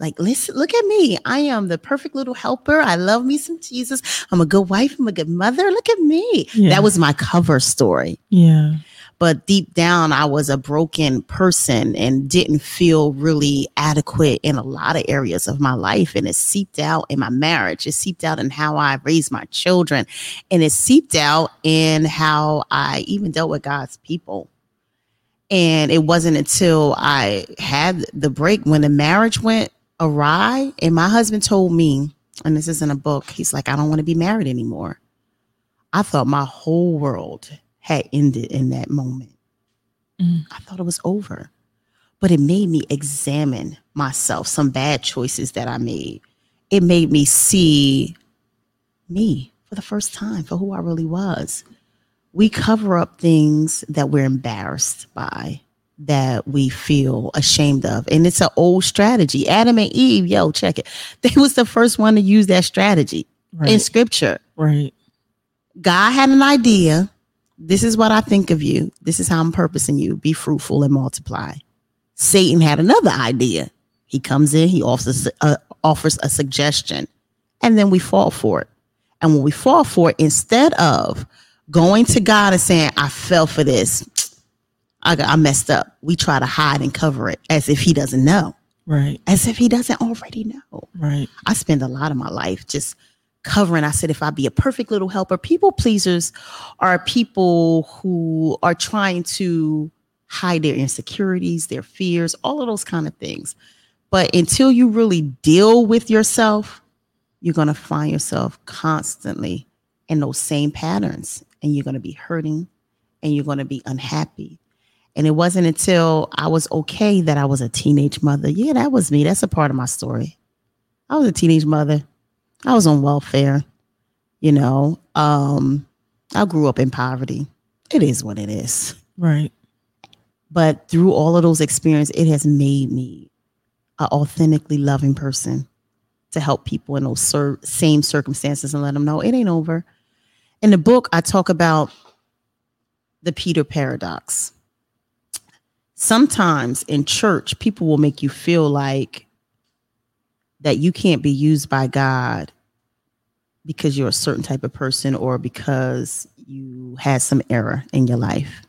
like, listen, look at me. I am the perfect little helper. I love me some Jesus. I'm a good wife. I'm a good mother. Look at me. Yeah. That was my cover story Yeah. but deep down i was a broken person and didn't feel really adequate in a lot of areas of my life and it seeped out in my marriage it seeped out in how i raised my children and it seeped out in how i even dealt with god's people and it wasn't until i had the break when the marriage went awry and my husband told me and this is in a book he's like i don't want to be married anymore i thought my whole world had ended in that moment Mm. I thought it was over. But it made me examine myself, some bad choices that I made. It made me see me for the first time for who I really was. We cover up things that we're embarrassed by, that we feel ashamed of. And it's an old strategy. Adam and Eve, yo, check it. They was the first one to use that strategy in scripture. right. God had an idea. This is what I think of you. This is how I'm purposing you. Be fruitful and multiply. Satan had another idea. He comes in, he offers a, uh, offers a suggestion. and then we fall for it. And when we fall for it, instead of going to God and saying, I fell for this, I, got, I messed up, we try to hide and cover it as if He doesn't know, Right. as if He doesn't already know. Right. I spend a lot of my life just covering. I said, if I be a perfect little helper, people pleasers are people who are trying to hide their insecurities, their fears, all of those kind of things. But until you really deal with yourself, you're going to find yourself constantly in those same patterns and you're going to be hurting and you're going to be unhappy. And it wasn't until I was okay that I was a teenage mother. Yeah, that was me. That's a part of my story. I was a teenage mother. I was on welfare. You know, um, I grew up in poverty. It is what it is. Right. But through all of those experiences, it has made me an authentically loving person to help people in those same circumstances and let them know it ain't over. In the book, I talk about the Peter paradox. Sometimes in church, people will make you feel like that you can't be used by God because you're a certain type of person or because you had some error in your life.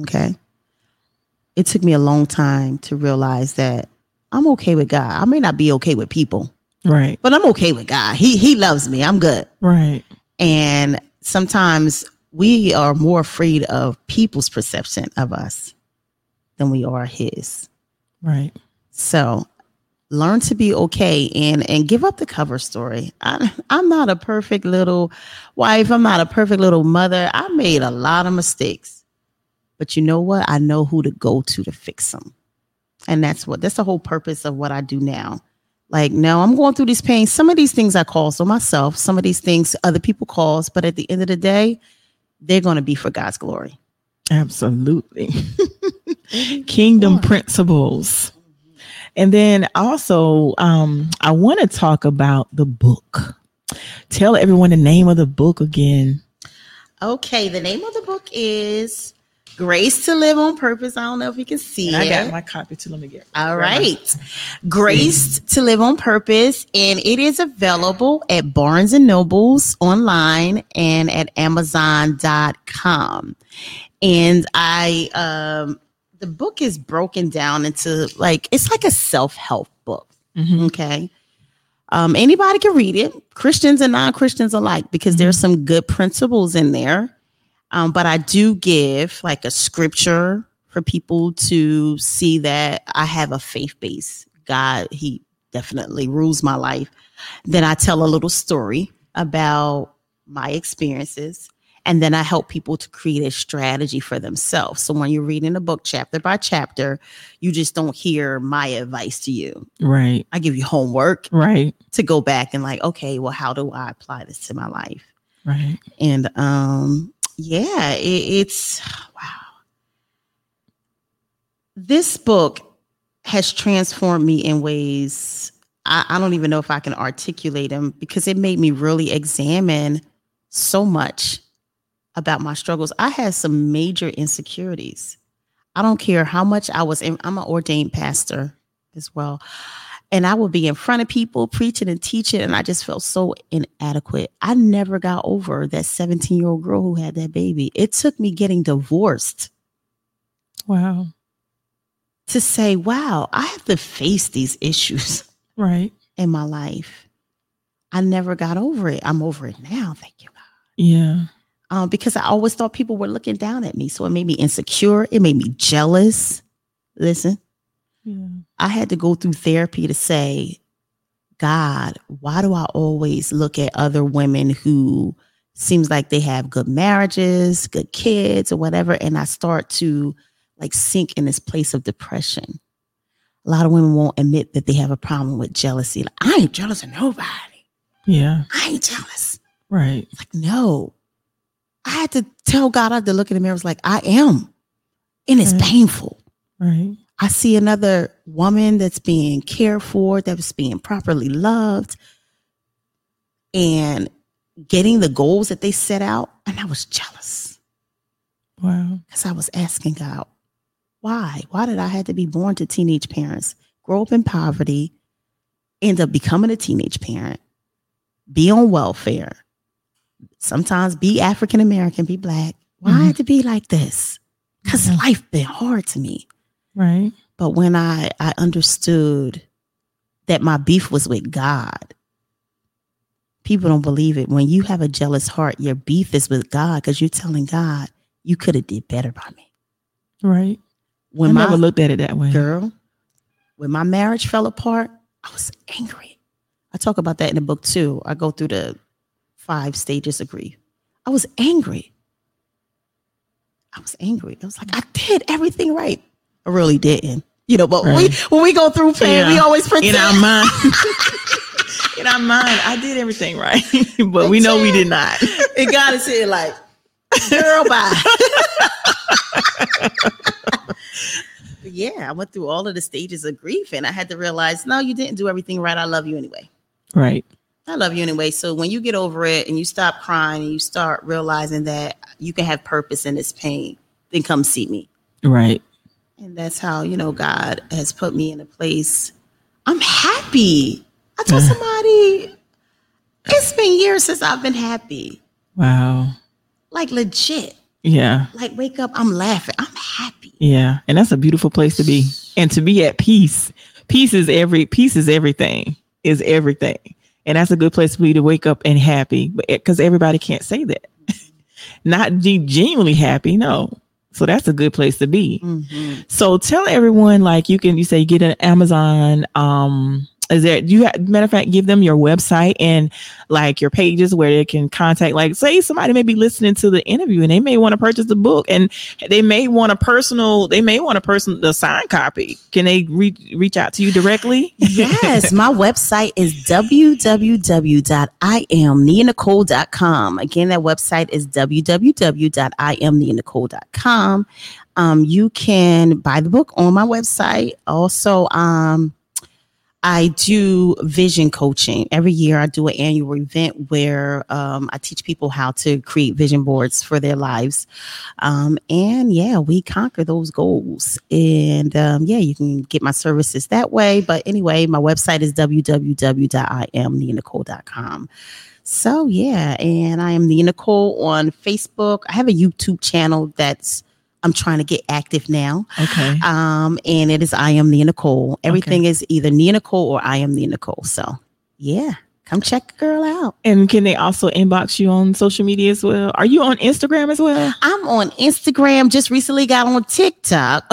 Okay. It took me a long time to realize that I'm okay with God. I may not be okay with people, Right. but I'm okay with God. He he loves me. I'm good. Right. And sometimes we are more afraid of people's perception of us than we are his. Right. So learn to be okay and and give up the cover story. I, I'm not a perfect little wife. I'm not a perfect little mother. I made a lot of mistakes, but you know what? I know who to go to to fix them, and that's what that's the whole purpose of what I do now. Like, no, I'm going through these pains. Some of these things I caused on myself. Some of these things other people cause. But at the end of the day, they're going to be for God's glory. Absolutely. Kingdom principles. And then also, um, I want to talk about the book. Tell everyone the name of the book again. Okay, the name of the book is Grace to Live on Purpose. I don't know if you can see And I got my copy too. Let me get. All right. Grace to Live on Purpose. And it is available at Barnes and Nobles online and at Amazon.com. And I um the book is broken down into like it's like a self-help book. Mhm. Okay. Um, anybody can read it, Christians and non-Christians alike, because there's some good principles in there. Um, but I do give like a scripture for people to see that I have a faith base. God, He definitely rules my life. Then I tell a little story about my experiences. And then I help people to create a strategy for themselves. So when you're reading a book chapter by chapter, you just don't hear my advice to you. Right. I give you homework Right. to go back and like, okay, well, how do I apply this to my life? Right. And um, yeah, it, it's wow. This book has transformed me in ways I, I don't even know if I can articulate them because it made me really examine so much about my struggles. I had some major insecurities. I don't care how much I was in, I'm an ordained pastor as well. And I would be in front of people preaching and teaching, and I just felt so inadequate. I never got over that 17 year old girl who had that baby. It took me getting divorced Wow. to say, wow, I have to face these issues Right. in my life. I never got over it. I'm over it now. Thank you. God. Yeah. Um, because I always thought people were looking down at me. So it made me insecure. It made me jealous. Listen, Yeah. I had to go through therapy to say, God, why do I always look at other women who seems like they have good marriages, good kids, or whatever, and I start to like sink in this place of depression. A lot of women won't admit that they have a problem with jealousy. Like, I ain't jealous of nobody. Yeah. I ain't jealous. Right. Like, no. I had to tell God, I had to look in the mirror. I was like, I am. And it's Right. painful. Right. I see another woman that's being cared for, that's being properly loved, and getting the goals that they set out. And I was jealous Wow. because I was asking God, why? Why did I have to be born to teenage parents, grow up in poverty, end up becoming a teenage parent, be on welfare, sometimes be African American, be black. Why Mhm. had to be like this? Because Yeah. life been hard to me. Right. But when I I understood that my beef was with God, people don't believe it. When you have a jealous heart, your beef is with God because you're telling God you could have did better by me. Right. When I my never looked at it that way. girl, when my marriage fell apart, I was angry. I talk about that in the book too. I go through the five stages of grief. I was angry. I was angry. I was like, I did everything right. I really didn't. You know, but when we when we go through pain, we always pretend. In our mind. in our mind, I did everything right. but we know we did not. and God is saying like, girl, bye. yeah, I went through all of the stages of grief and I had to realize, no, you didn't do everything right. I love you anyway. Right. I love you anyway. So when you get over it and you stop crying and you start realizing that you can have purpose in this pain, then come see me. Right. And that's how, you know, God has put me in a place. I'm happy. I told somebody, it's been years since I've been happy. Wow. Like legit. Yeah. Like wake up, I'm laughing. I'm happy. Yeah. And that's a beautiful place to be. And to be at peace. Peace is every peace is everything. Is everything. And that's a good place for you to wake up and happy. But eh, because everybody can't say that. Not genuinely happy. No. So that's a good place to be. Mhm. So tell everyone, like you can, you say get an Amazon. Um, is there? You have, matter of fact, give them your website and like your pages where they can contact. Like, say somebody may be listening to the interview and they may want to purchase the book and they may want a personal. They may want a person the signed copy. Can they reach reach out to you directly? Yes, my website is www.iamnianicole.com. Again, that website is www.iamnianicole.com. Um, you can buy the book on my website. Also, um, I do vision coaching. Every year I do an annual event where um, I teach people how to create vision boards for their lives. Um, and yeah, we conquer those goals. And um, yeah, you can get my services that way. But anyway, my website is www.iamnianicole.com. So yeah, and I am Nia Nicole on Facebook. I have a YouTube channel that's I'm trying to get active now. Okay. Um, and it is I am Nia Nicole. Everything is either Nia Nicole or I am Nia Nicole. So yeah, come check a girl out. And can they also inbox you on social media as well? Are you on Instagram as well? I'm on Instagram. Just recently got on TikTok.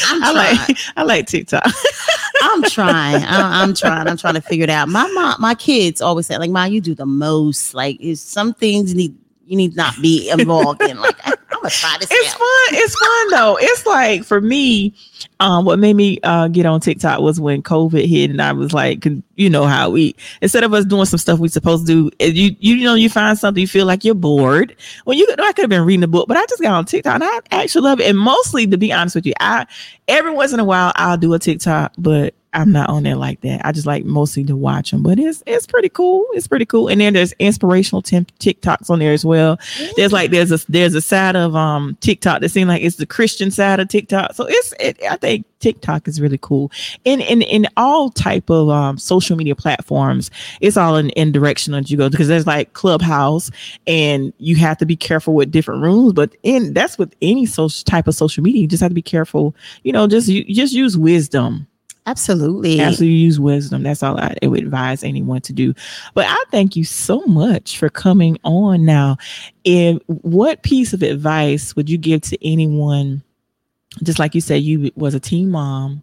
I like I like TikTok. I'm trying. I, I'm trying. I'm trying to figure it out. My mom, my kids always say, like, "Mom, you do the most. Like, some things need you need not be involved in." Like, I, I'm gonna try this it's fun. It's fun though. It's like for me, um, what made me uh get on TikTok was when COVID hit, and I was like, you know how we instead of us doing some stuff we supposed to do, you you know you find something you feel like you're bored. When you could I could have been reading a book, but I just got on TikTok, and I actually love it. And mostly, to be honest with you, I every once in a while I'll do a TikTok, but I'm not on there like that. I just like mostly to watch them, but it's it's pretty cool. It's pretty cool. And then there's inspirational tim- TikToks on there as well there's like there's a there's a side of um TikTok that seems like it's the Christian side of TikTok. So it's it, I think TikTok is really cool. In in in all type of um social media platforms, it's all in, in direction that you go because there's like Clubhouse and you have to be careful with different rooms. But in that's with any social type of social media, you just have to be careful. You know, just you just use wisdom. Absolutely. Absolutely use wisdom. That's all I would advise anyone to do. But I thank you so much for coming on now. And what piece of advice would you give to anyone, just like you said, you was a teen mom,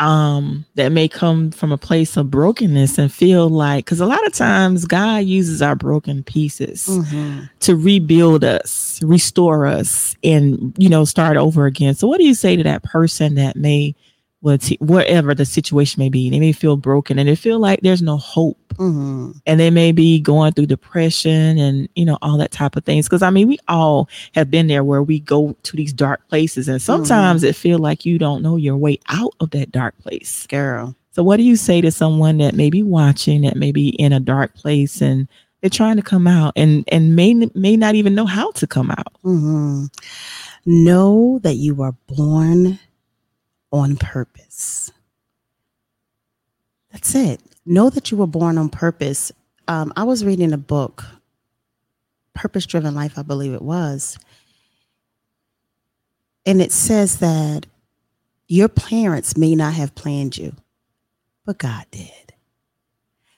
um, that may come from a place of brokenness and feel like because a lot of times God uses our broken pieces Mhm. to rebuild us, restore us, and you know, start over again. So, what do you say to that person that may, what whatever the situation may be, they may feel broken and they feel like there's no hope, Mhm. and they may be going through depression and you know all that type of things. Because I mean, we all have been there where we go to these dark places, and sometimes it feel like you don't know your way out of that dark place. Girl. So, what do you say to someone that may be watching, that may be in a dark place, and they're trying to come out, and and may may not even know how to come out? Mhm. Know that you are born on purpose. That's it. Know that you were born on purpose. Um, I was reading a book, Purpose Driven Life, I believe it was. And it says that your parents may not have planned you, but God did.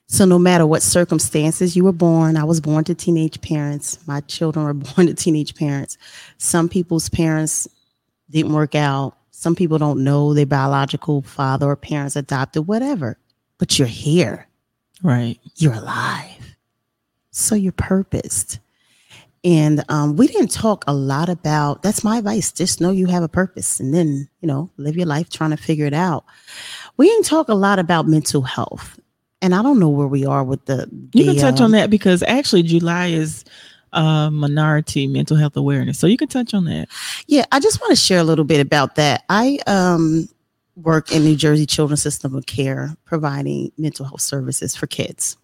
So, no matter what circumstances you were born, I was born to teenage parents. My children were born to teenage parents. Some people's parents didn't work out. Some people don't know their biological father or parents adopted, whatever. But you're here, Right. you're alive. So you're purposed. And um, we didn't talk a lot about that's my advice. Just know you have a purpose and then, you know, live your life trying to figure it out. We didn't talk a lot about mental health. And I don't know where we are with the. You can touch um, on that because actually July is uh minority mental health awareness. So you can touch on that. Yeah, I just want to share a little bit about that. I um, work in New Jersey Children's System of Care, providing mental health services for kids,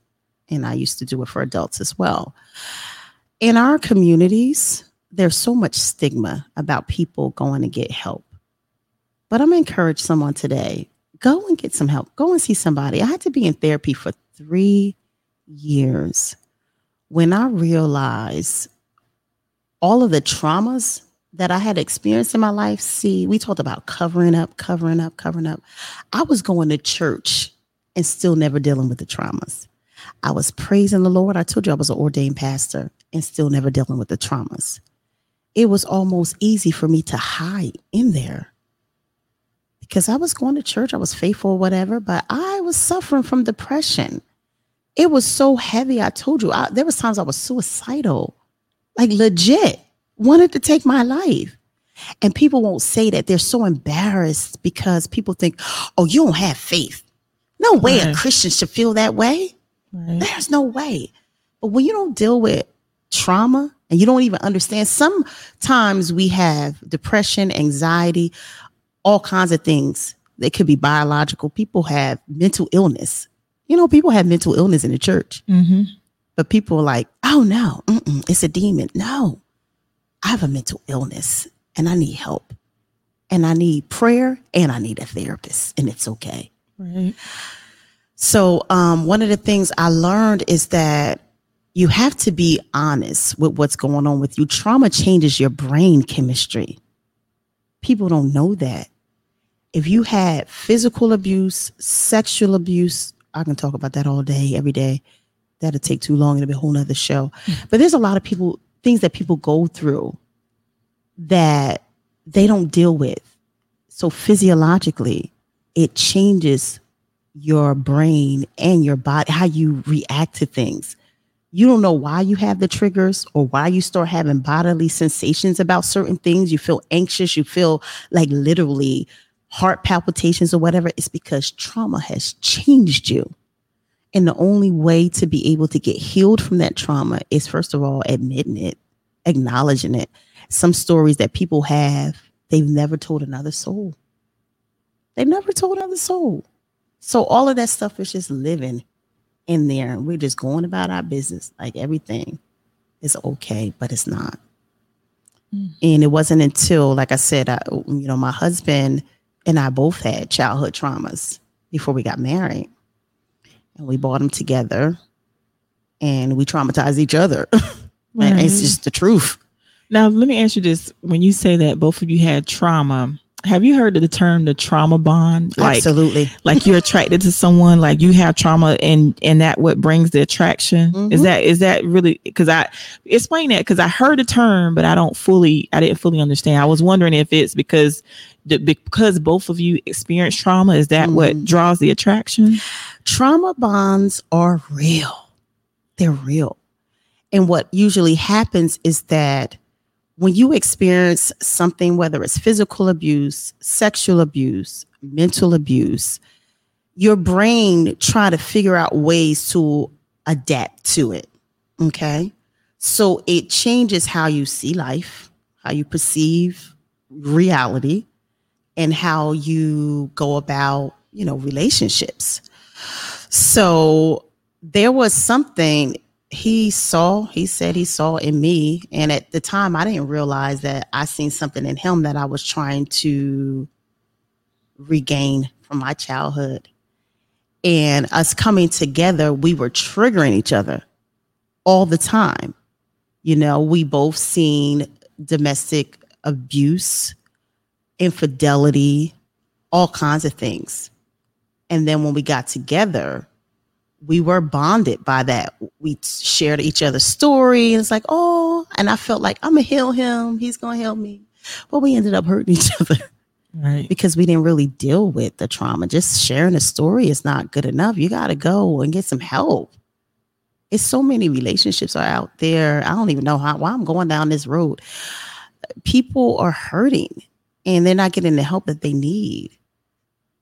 and I used to do it for adults as well. In our communities, there's so much stigma about people going to get help. But I'm encourage someone today: go and get some help. Go and see somebody. I had to be in therapy for three years when I realized all of the traumas that I had experienced in my life. See, we talked about covering up, covering up, covering up. I was going to church and still never dealing with the traumas. I was praising the Lord. I told you I was an ordained pastor and still never dealing with the traumas. It was almost easy for me to hide in there because I was going to church, I was faithful, whatever, but I was suffering from depression. It was so heavy. I told you, I, there was times I was suicidal, like legit, wanted to take my life. And people won't say that. They're so embarrassed because people think, oh, you don't have faith. No way a Christian should feel that way. Right. There's no way. But when you don't deal with trauma and you don't even understand, sometimes we have depression, anxiety, all kinds of things. They could be biological. People have mental illness. You know, people have mental illness in the church, Mm-hmm. but people are like, oh no, mm-mm, it's a demon. No, I have a mental illness and I need help. And I need prayer and I need a therapist, and it's okay. Right. So, um, one of the things I learned is that you have to be honest with what's going on with you. Trauma changes your brain chemistry. People don't know that. If you had physical abuse, sexual abuse, I can talk about that all day, every day. That'll take too long. It'll be a whole nother show. Mm-hmm. But there's a lot of people, things that people go through that they don't deal with. So, physiologically, it changes your brain and your body, how you react to things. You don't know why you have the triggers or why you start having bodily sensations about certain things. You feel anxious, you feel like literally heart palpitations or whatever. It's because trauma has changed you. And the only way to be able to get healed from that trauma is, first of all, admitting it, acknowledging it. Some stories that people have, they've never told another soul. They've never told another soul. So all of that stuff is just living in there. And we're just going about our business like everything is okay, but it's not. Mm. And it wasn't until, like I said, I, you know, my husband and I both had childhood traumas before we got married. And we brought them together and we traumatized each other. and it's just the truth. Now, let me ask you this: When you say that both of you had trauma, have you heard of the term the trauma bond? Like, Absolutely. like you're attracted to someone, like you have trauma, and and that what brings the attraction. Is Mhm. that is that really? Because I explain that because I heard the term, but I don't fully, I didn't fully understand. I was wondering if it's because because both of you experienced trauma. Is that what Mhm. draws the attraction? trauma bonds are real. They're real. And what usually happens is that when you experience something, whether it's physical abuse, sexual abuse, mental abuse, your brain try to figure out ways to adapt to it. Okay. So it changes how you see life, how you perceive reality, and how you go about, you know, relationships. So there was something he saw, he said he saw in me. And at the time, I didn't realize that I seen something in him that I was trying to regain from my childhood. and us coming together, we were triggering each other all the time. You know, we both seen domestic abuse, infidelity, all kinds of things. And then when we got together, we were bonded by that. We shared each other's story. And it's like, oh, and I felt like I'm gonna heal him. He's gonna help me. But we ended up hurting each other Right. because we didn't really deal with the trauma. Just sharing a story is not good enough. You got to go and get some help. It's so many relationships are out there. I don't even know how why I'm going down this road. People are hurting and they're not getting the help that they need.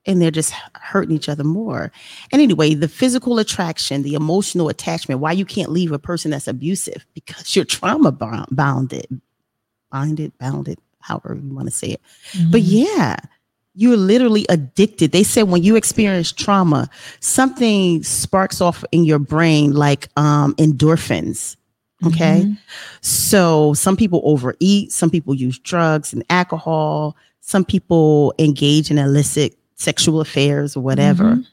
And they're just hurting each other more. And anyway, the physical attraction, the emotional attachment, why you can't leave a person that's abusive because you're trauma bound- bounded, binded, bounded, however you want to say it. But Mhm. yeah, you're literally addicted. They said when you experience trauma, something sparks off in your brain like um, endorphins. Okay. Mhm. So some people overeat, some people use drugs and alcohol, some people engage in illicit sexual affairs or whatever, Mhm.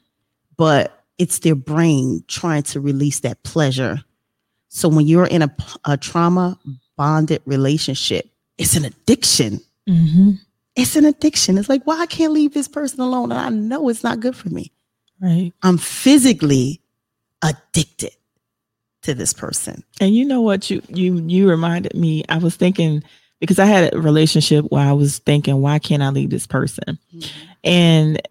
but it's their brain trying to release that pleasure. So when you're in a, a trauma bonded relationship, it's an addiction Mhm. it's an addiction. It's like, why I can't leave this person alone? And I know it's not good for me. Right. I'm physically addicted to this person. And you know what you you you reminded me. I was thinking because I had a relationship where I was thinking, why can't I leave this person? And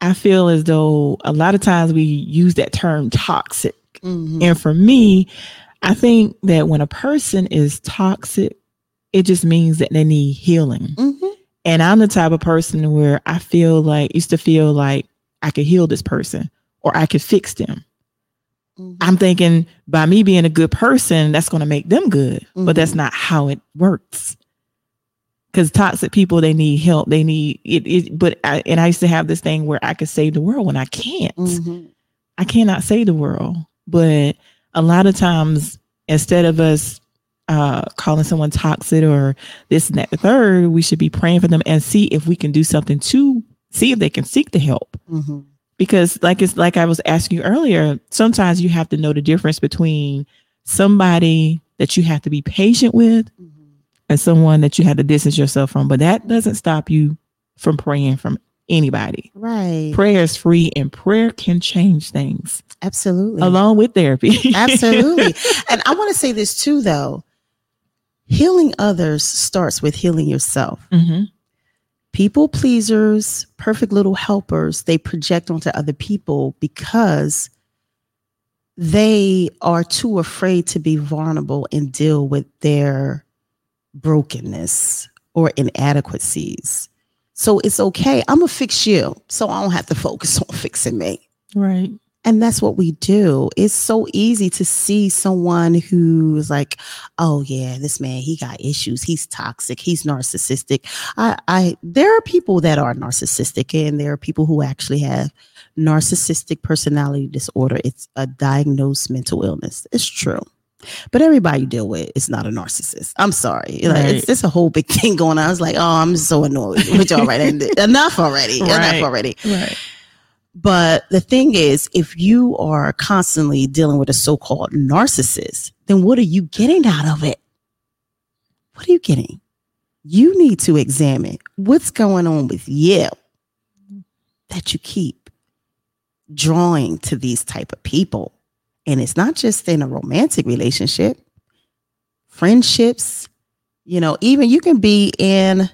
I feel as though a lot of times we use that term toxic. Mhm. And for me, I think that when a person is toxic, it just means that they need healing. Mhm. And I'm the type of person where I feel like used to feel like I could heal this person or I could fix them. Mhm. I'm thinking by me being a good person, that's going to make them good, but that's Mhm. not how it works. Because toxic people, they need help. They need it. it but I, and I used to have this thing where I could save the world when I can't. Mhm. I cannot save the world. But a lot of times, instead of us uh, calling someone toxic or this and that, the third, we should be praying for them and see if we can do something to see if they can seek the help Mhm. Because like it's like I was asking you earlier, sometimes you have to know the difference between somebody that you have to be patient with Mhm. and someone that you have to distance yourself from. But that doesn't stop you from praying from anybody. Right. Prayer is free and prayer can change things Absolutely. along with therapy. Absolutely. and I want to say this too, though. Healing others starts with healing yourself. hmm people pleasers, perfect little helpers, they project onto other people because they are too afraid to be vulnerable and deal with their brokenness or inadequacies. So it's okay. I'm going to fix you so I don't have to focus on fixing me. Right. And that's what we do. It's so easy to see someone who's like, oh yeah, this man, he got issues. He's toxic. He's narcissistic. I, I there are people that are narcissistic and there are people who actually have narcissistic personality disorder. It's a diagnosed mental illness. It's true. But everybody you deal with is not a narcissist. I'm sorry. Like, Right. it's, it's a whole big thing going on. I was like, oh, I'm so annoyed with y'all right. Enough already. Right. Enough already. Right. But the thing is, if you are constantly dealing with a so called narcissist, then what are you getting out of it? What are you getting? You need to examine what's going on with you that you keep drawing to these type of people. And it's not just in a romantic relationship, friendships, you know, even you can be in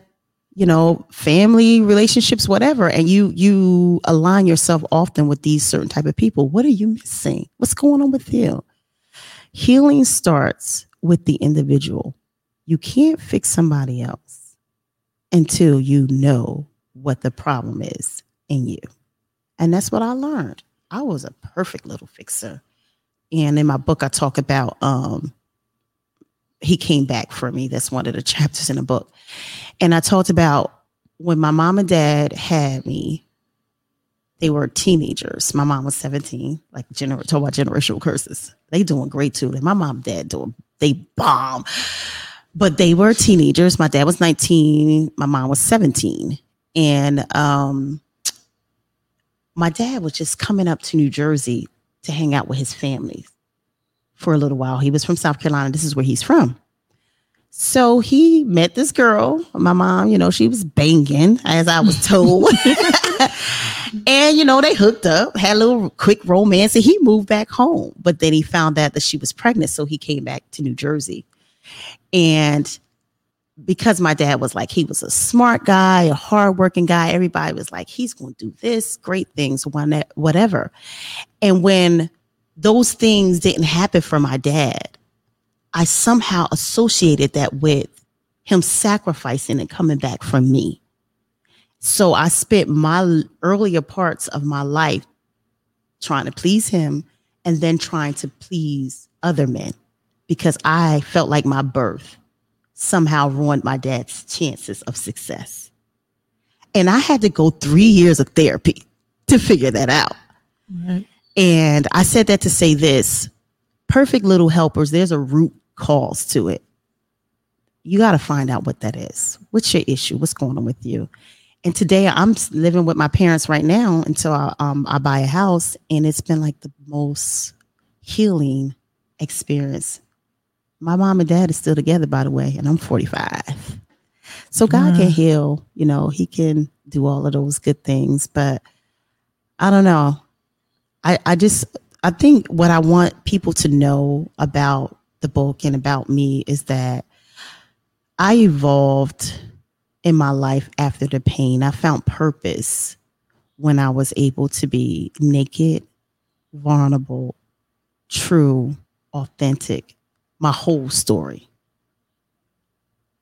you know family relationships whatever and you you align yourself often with these certain type of people. What are you missing? What's going on with you healing starts with the individual. You can't fix somebody else until you know what the problem is in you. And that's what i learned. I was a perfect little fixer. And in my book i talk about um he came back for me that's one of the chapters in the book and I talked about when my mom and dad had me, they were teenagers. My mom was 17, like gener- talk about generational curses. They doing great too. Like my mom dad doing they bomb. But they were teenagers. My dad was 19, my mom was 17. And um my dad was just coming up to New Jersey to hang out with his family for a little while. He was from South Carolina. This is where he's from. So he met this girl. My mom, you know, she was banging, as I was told. and, you know, they hooked up, had a little quick romance, and he moved back home. But then he found out that she was pregnant. So he came back to New Jersey. And because my dad was like, he was a smart guy, a hardworking guy, everybody was like, he's going to do this, great things, whatever. And when those things didn't happen for my dad, I somehow associated that with him sacrificing and coming back for me. So I spent my earlier parts of my life trying to please him and then trying to please other men because I felt like my birth somehow ruined my dad's chances of success. And I had to go three years of therapy to figure that out. Right. And I said that to say this perfect little helpers, there's a root cause to it. You got to find out what that is. What's your issue? What's going on with you? And today I'm living with my parents right now until I, um, I buy a house. And it's been like the most healing experience. My mom and dad is still together, by the way, and I'm 45. So God can heal, you know, He can do all of those good things. But I don't know. I, I just, I think what I want people to know about the book and about me is that I evolved in my life after the pain. I found purpose when I was able to be naked, vulnerable, true, authentic, my whole story.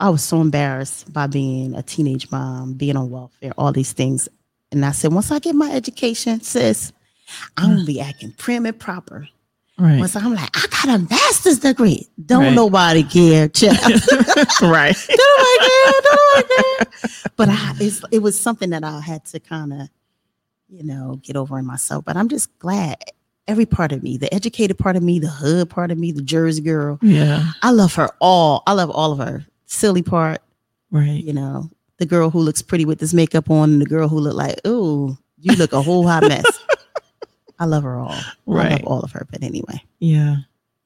I was so embarrassed by being a teenage mom, being on welfare, all these things. And I said, once I get my education, sis, I'm mm. gonna be acting prim and proper. Right. Once I'm like, I got a master's degree. Don't right. nobody care, child. right. don't nobody care. Don't nobody care. But I, it's, it was something that I had to kind of, you know, get over in myself. But I'm just glad every part of me, the educated part of me, the hood part of me, the Jersey girl. Yeah. I love her all. I love all of her. Silly part. Right. You know, the girl who looks pretty with this makeup on and the girl who look like, oh, you look a whole hot mess. I love her all. Right. I love all of her. But anyway. Yeah.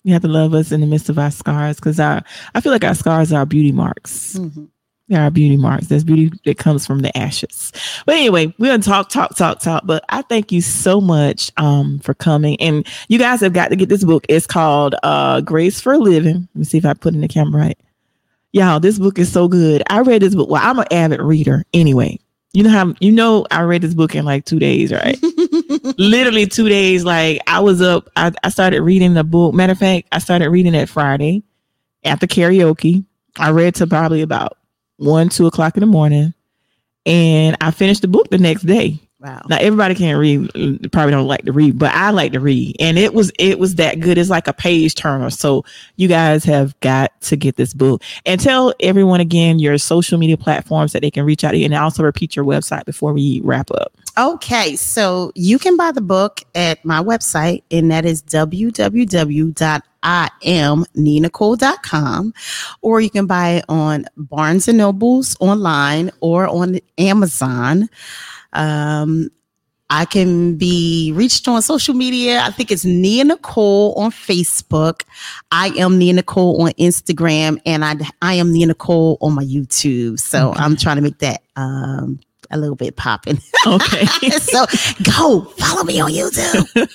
You have to love us in the midst of our scars because our I feel like our scars are our beauty marks. Mm-hmm. They are our beauty marks. There's beauty that comes from the ashes. But anyway, we're gonna talk, talk, talk, talk. But I thank you so much um for coming. And you guys have got to get this book. It's called uh Grace for Living. Let me see if I put in the camera right. Y'all, this book is so good. I read this book. Well, I'm an avid reader anyway. You know how you know I read this book in like two days, right? Literally two days. Like I was up, I, I started reading the book. Matter of fact, I started reading it Friday after karaoke. I read to probably about one, two o'clock in the morning. And I finished the book the next day. Wow. Now everybody can't read, probably don't like to read, but I like to read. And it was it was that good. It's like a page turner. So you guys have got to get this book. And tell everyone again your social media platforms that they can reach out to you and also repeat your website before we wrap up. Okay, so you can buy the book at my website, and that is www.iamnianicole.com, or you can buy it on Barnes and Nobles online or on Amazon. Um, I can be reached on social media. I think it's Nia Nicole on Facebook. I am Nia Nicole on Instagram, and I I am Nia Nicole on my YouTube. So okay. I'm trying to make that um, a little bit popping. Okay. so go follow me on YouTube.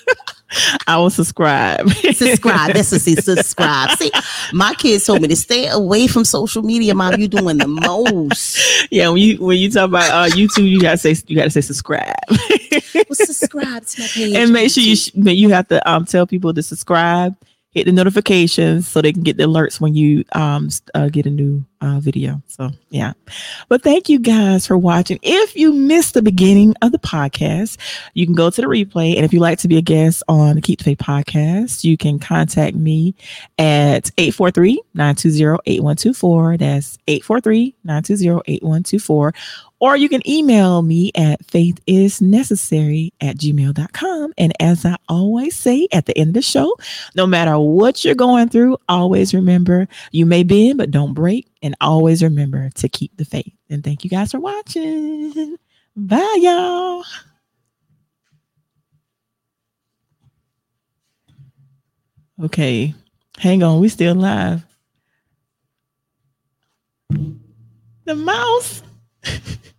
I will subscribe. subscribe. That's a see, subscribe. See, my kids told me to stay away from social media. Mom, you doing the most. Yeah, when you when you talk about uh, YouTube, you gotta say you gotta say subscribe. well, subscribe to my page. And make sure you sh- you have to um, tell people to subscribe hit the notifications so they can get the alerts when you um uh, get a new uh, video. So yeah, but thank you guys for watching. If you missed the beginning of the podcast, you can go to the replay. And if you'd like to be a guest on the Keep the Faith podcast, you can contact me at 843-920-8124. That's 843-920-8124 or you can email me at faithisnecessary at gmail.com. And as I always say at the end of the show, no matter what you're going through, always remember you may bend, but don't break and always remember to keep the faith. And thank you guys for watching. Bye, y'all. Okay, hang on, we still live. The mouse.